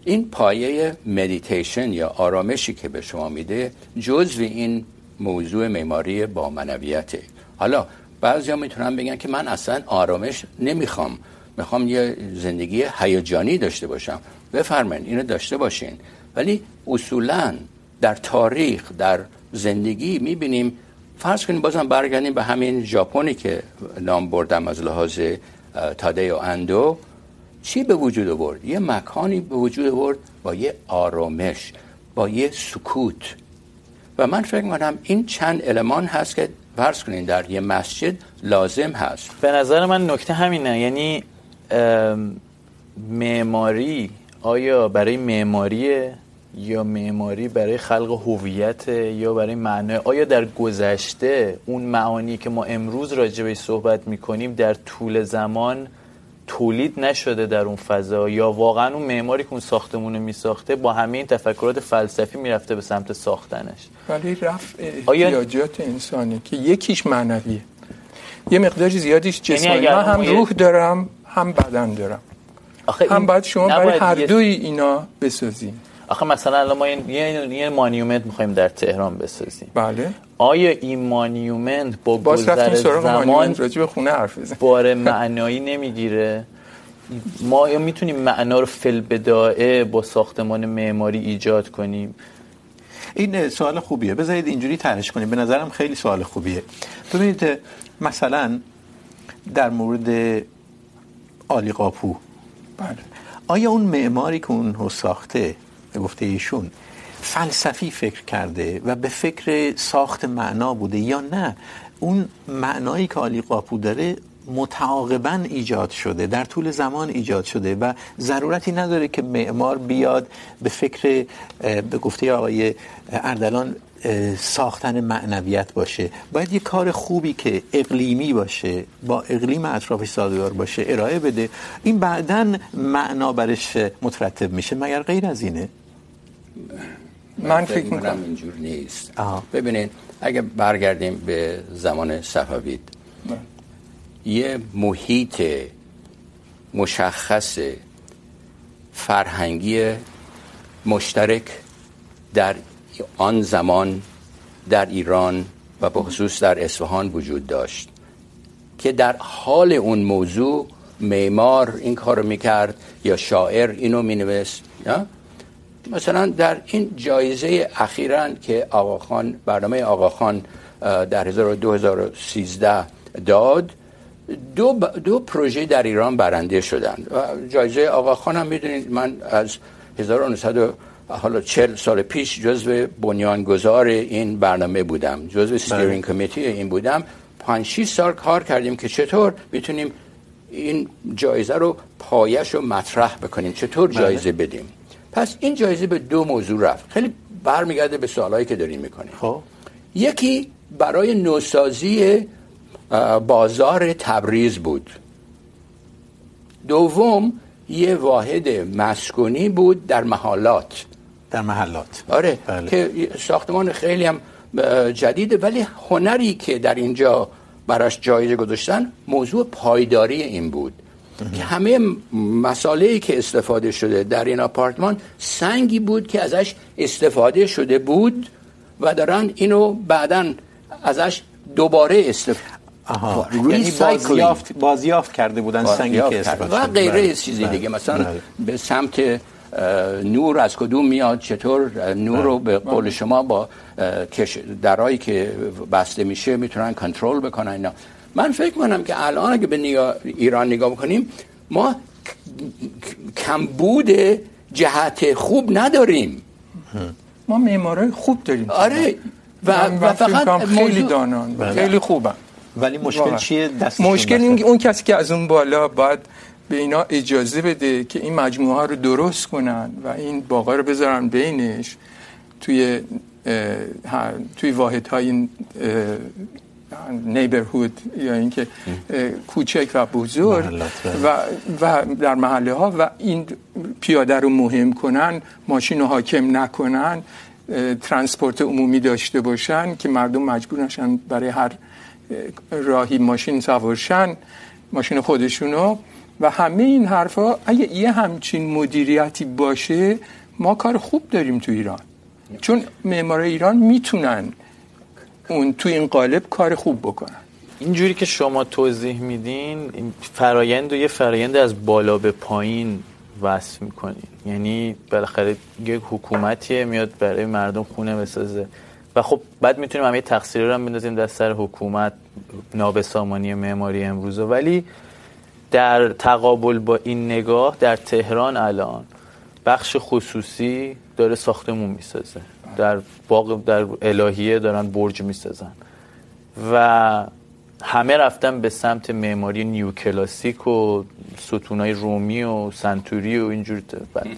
این پایه مدیتیشن یا آرامشی که به شما میده جزو این موضوع معماری با منویته. حالا بعضیا میتونن بگن که من اصلا آرامش نمیخوام. میخوام یه زندگی هیجانی داشته باشم. بفرمایید اینو داشته باشین. ولی اصولا در تاریخ، در زندگی میبینیم فرض کنیم بازم برگردیم به همین ژاپنی که نام بردم از لحاظ تاده و اندو چی به وجود آورد؟ یه مکانی به وجود آورد با یه آرامش، با یه سکوت. و من فکر میکنم این چند المان هست که فرض کنین در یه مسجد لازم هست. به نظر من نکته همینه. یعنی معماری آیا برای معماری یا معماری برای خلق هویت یا برای معنی آیا در گذشته اون معانی که ما امروز راجع به صحبت میکنیم در طول زمان تولید نشده در اون فضا؟ یا واقعا اون معماری که اون ساختمون میساخته با همه این تفکرات فلسفی میرفته به سمت ساختنش؟ ولی رفع احتیاجات آیا... انسانی که یکیش معنویه. یه مقدار زیادیش جسمانی. من هم روح دارم هم بدن دارم. هم باید شما برای هر دوی اینا بسازیم. آخه مثلا الان ما یه یه مانیومنت میخوایم در تهران بسازیم. بله. آیا این مانیومنت با گذر زمان راجع به خونه حرف بزنیم. بار معنایی نمیگیره؟ ما یا میتونیم معنا رو فل بدائه با ساختمان معماری ایجاد کنیم؟ این سوال خوبیه. بذارید اینجوری طرحش کنیم. به نظرم خیلی سوال خوبیه. ببینید مثلا در مورد آلی قاپو بله. آیا اون معماری که اون رو ساخته گفته ایشون، فلسفی فکر کرده و به فکر ساخت معنا بوده یا نه، اون معنایی که آلی قاپو داره متعاقبا ایجاد شده، در طول زمان ایجاد شده و ضرورتی نداره که معمار بیاد به فکر به گفته آقای اردلان ساختن معنویت باشه. باید یه کار خوبی که اقلیمی باشه، با اقلیم اطرافش سازگار باشه، ارائه بده. این بعدا معنا برش مترتب میشه، مگر غیر از اینه؟ من فکر میکنم اینجور نیست. ببینید اگه برگردیم به زمان صفوید یه محیط مشخص فرهنگی مشترک در آن زمان در ایران و به خصوص در اصفهان وجود داشت که در حال اون موضوع معمار این کارو میکرد یا شاعر اینو مینویست مثلا در این جایزه اخیرا که آقاخان برنامه آقاخان در 2013 داد دو, ب... دو پروژه در ایران برنده شدن. جایزه آقاخان هم میدونید من از 1900 حالا چل سال پیش جزو بنیانگذار این برنامه بودم. جزو سیرینگ کمیتی این بودم. پنج 6 سال کار کردیم که چطور بتونیم این جایزه رو پایش رو مطرح بکنیم. چطور جایزه بدیم؟ پس این جایزه به دو موضوع رفت. خیلی برمیگرده به سوالایی که داریم میکنیم. خب. یکی برای نوسازی بازار تبریز بود. دوم یه واحد مسکونی بود در محلات در محلات. آره بله. که ساختمان خیلی هم جدیده ولی هنری که در اینجا براش جایزه گذاشتن موضوع پایداری این بود. که همه مسائلی که استفاده شده در این آپارتمان سنگی بود که ازش استفاده شده بود و دارن اینو بعدا ازش دوباره استفاده یعنی بازیافت بازیافت کرده بودن سنگی که استفاده و غیره چیزی دیگه. مثلا به سمت نور از کدوم میاد؟ چطور؟ نور رو به قول شما با درایی که بسته میشه میتونن کنترل بکنن اینا. من فکر کنم که الان اگه به ایران نگاه بکنیم ما کمبود جهت خوب نداریم. ما معمارای خوب داریم. آره و, و فقط خیلی دانان بله. خیلی خوبن. ولی مشکل چیه؟ دست مشکل این اون کسی که از اون بالا باید به اینا اجازه بده که این مجموعه ها رو درست کنن و این باغا رو بذارن بینش توی توی واحد های نیبرهود یا اینکه کوچک و بزرگ و و در محله ها و این پیاده رو مهم کنن ماشین رو حاکم نکنن ترانسپورت عمومی داشته باشن که مردم مجبور نشن برای هر راهی ماشین سوارشن ماشین خودشونو و همه این حرفا اگه یه همچین مدیریتی باشه ما کار خوب داریم تو ایران. چون معمار ایران میتونن اون تو این قالب کار خوب بکنن اینجوری که شما توضیح میدین فرایند و یه فرایند از بالا به پایین وصف میکنین. یعنی بالاخره یک حکومتیه، میاد برای مردم خونه بسازه. و خب بعد میتونیم همه تقصیر رو هم بندازیم دست سر حکومت، نابسامانی معماری امروزه ولی در تقابل با این نگاه در تهران الان بخش خصوصی داره ساختمون میسازه. در باغ در الهیه دارن برج میسازن. و همه رفتن به سمت معماری نیو کلاسیک و ستونای رومی و سنتوری و اینجور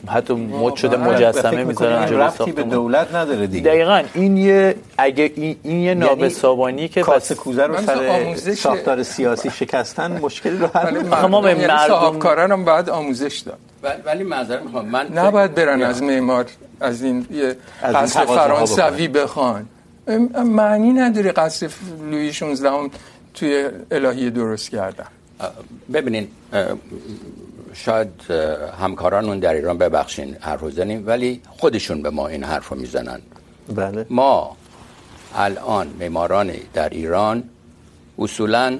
حتی مد شده مجسمه میذارن جلوی ساختمون به دولت نداره دیگه؟ دقیقاً این یه اگه این, این یه نابسامانی که کاسه کوزه رو سر ساختار سیاسی شکستن مشکلی رو حل میکنه. ما به مردم صاحبکاران هم باید آموزش داد. ولی معذرت میخوام من نباید برن از معمار از این یه قصر فرانسوی بخوان. معنی نداره قصر لویی 16 هم توی الهیه درست کردن. ببینین شاید همکارانمون در ایران ببخشین حرف زنیم ولی خودشون به ما این حرف رو میزنن. بله. ما الان معماران در ایران اصولا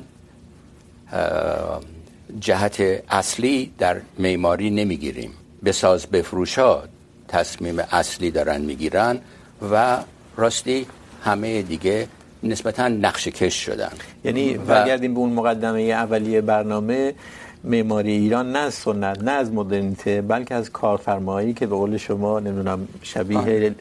جهت اصلی در معماری نمیگیریم. بساز بفروشا تصمیم اصلی دارن میگیرن و راستی همه دیگه نسبتا نقش کش شدن. یعنی برگردیم به اون مقدمه اولیه برنامه معماری ایران نه از سنت نه از مدرنیته بلکه از کارفرمایی که به قول شما نمیدونم شبیه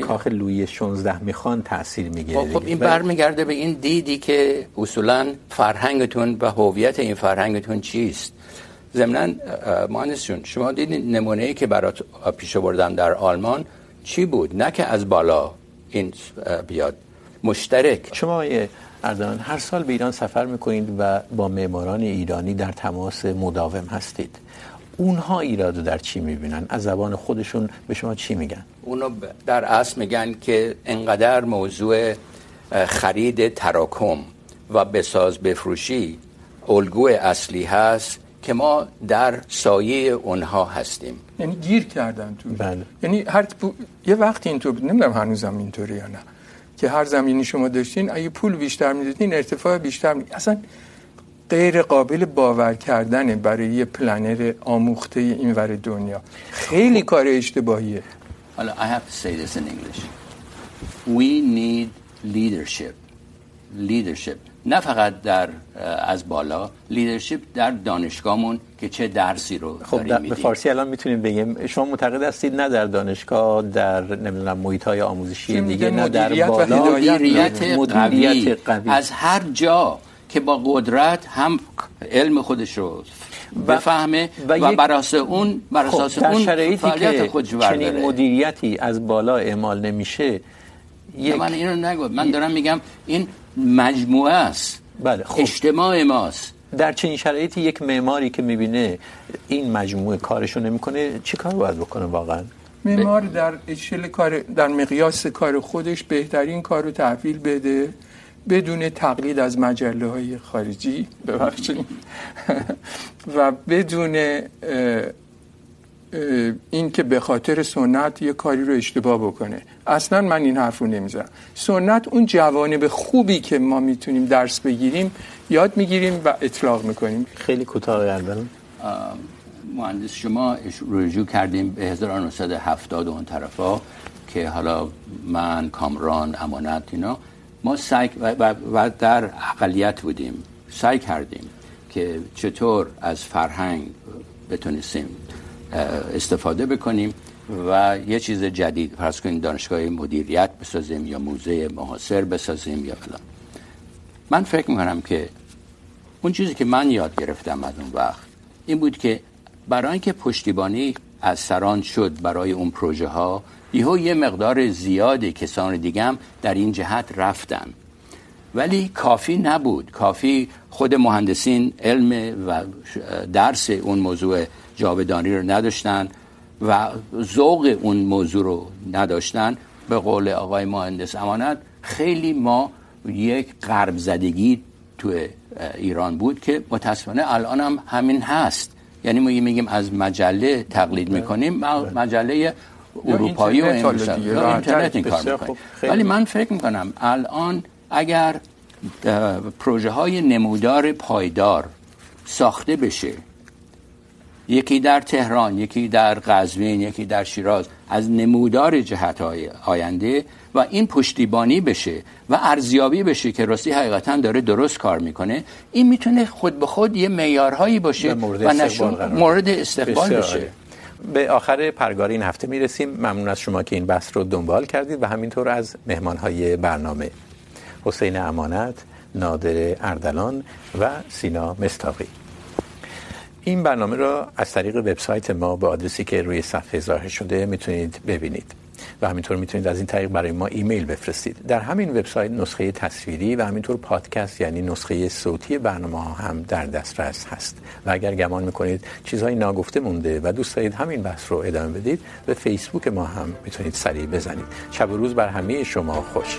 کاخ لویی 16 میخوان تاثیر میگیره خب این برمیگرده به این دیدی که اصولا فرهنگتون و هویت این فرهنگتون چیست؟ ضمن مهندس جون شما دیدین نمونه ای که برات پیش بردم در آلمان چی بود؟ نه که از بالا این بیاد. مشترک. شما اردوان هر سال به ایران سفر میکنید و با معماران ایرانی در تماس مداوم هستید. اونها ایراد در چی میبینن؟ از زبان خودشون به شما چی میگن؟ اونو در اصل میگن که انقدر موضوع خرید تراکم و بساز بفروشی الگو اصلی هست که ما در سایه اونها هستیم. یعنی گیر کردن تو. بله. یعنی هر یه وقتی اینطور نمیدونم هنوزم اینطوری یا نه. که هر زمینی شما داشتین اگه پول بیشتر میدادین ارتفاع بیشتر می... اصلا غیر قابل باور کردنه برای یه پلنر آموخته این ور دنیا. خیلی کار اشتباهیه. حالا I have to say this in English. We need leadership. Leadership. نه فقط در از بالا لیدرشپ در دانشگاهمون که چه درسی رو خب داریم به فارسی الان میتونیم بگیم. شما معتقد هستید نه در دانشگاه در نمیدونم محیط های آموزشی دیگه نه در بالا. مدیریت, مدیریت قوی. از هر جا که با قدرت هم علم خودش رو بفهمه و, و براس اون براس خب اون شرایطی که چنین مدیریتی از بالا اعمال نمیشه یک... من اینو نگو من دارم میگم این مجموعه است. بله خب. اجتماع ماست. در چنین شرایطی یک معماری که میبینه این مجموعه کارشو نمیکنه چی کار باید بکنه واقعا؟ معمار در اشل کار در مقیاس کار خودش بهترین کارو تحویل بده بدون تقلید از مجله های خارجی. ببخشید. و بدون این که به خاطر سنت یه کاری رو اشتباه بکنه. اصلا من این حرف رو نمیزنم. سنت اون جوانب خوبی که ما میتونیم درس بگیریم یاد میگیریم و اطلاق میکنیم. خیلی کوتاه گردن مهندس شما رجوع کردیم به 1970 اون طرفا که حالا من کامران امانت اینا. ما سعی و, و در اقلیت بودیم. سعی کردیم که چطور از فرهنگ بتونستیم استفاده بکنیم و یه چیز جدید، فرض کنیم دانشگاه مدیریت بسازیم یا موزه محاصر بسازیم یا فلان. من فکر میکنم که اون چیزی که من یاد گرفتم از اون وقت این بود که برای اینکه پشتیبانی از سران شد برای اون پروژه ها یهو یه مقدار زیادی کسان دیگه هم در این جهت رفتن. ولی کافی نبود. کافی خود مهندسین علم و درس اون موضوع جاودانی رو نداشتن و ذوق اون موضوع رو نداشتن. به قول آقای مهندس امانت خیلی ما یک غرب زدگی تو ایران بود که متاسفانه الان هم همین هست. یعنی ما میگیم از مجله تقلید میکنیم مجله اروپایی و انگلیسی اینترنت این کار میکنیم. ولی من فکر میکنم الان اگر پروژه های نمودار پایدار ساخته بشه یکی در تهران یکی در قزوین یکی در شیراز از نمودار جهت های آینده و این پشتیبانی بشه و ارزیابی بشه که راستی حقیقتا داره درست کار میکنه. این میتونه خود به خود یه معیارهایی باشه و نشون مورد استقبال بشه. به آخر پرگار این هفته میرسیم. ممنون از شما که این بحث رو دنبال کردید و همینطور از مهمانهای برنامه. حسین امانت نادر اردلان و سینا مستاقی. این برنامه را از طریق وبسایت ما به آدرسی که روی صفحه ظاهر شده میتونید ببینید و همینطور میتونید از این طریق برای ما ایمیل بفرستید. در همین وبسایت نسخه تصویری و همینطور پادکست یعنی نسخه صوتی برنامه ها هم در دسترس هست. و اگر گمان میکنید چیزهای ناگفته مونده و دوست دارید همین بحث رو ادامه بدید، به فیسبوک ما هم میتونید سریع بزنید. شب و روز بر همه شما خوش.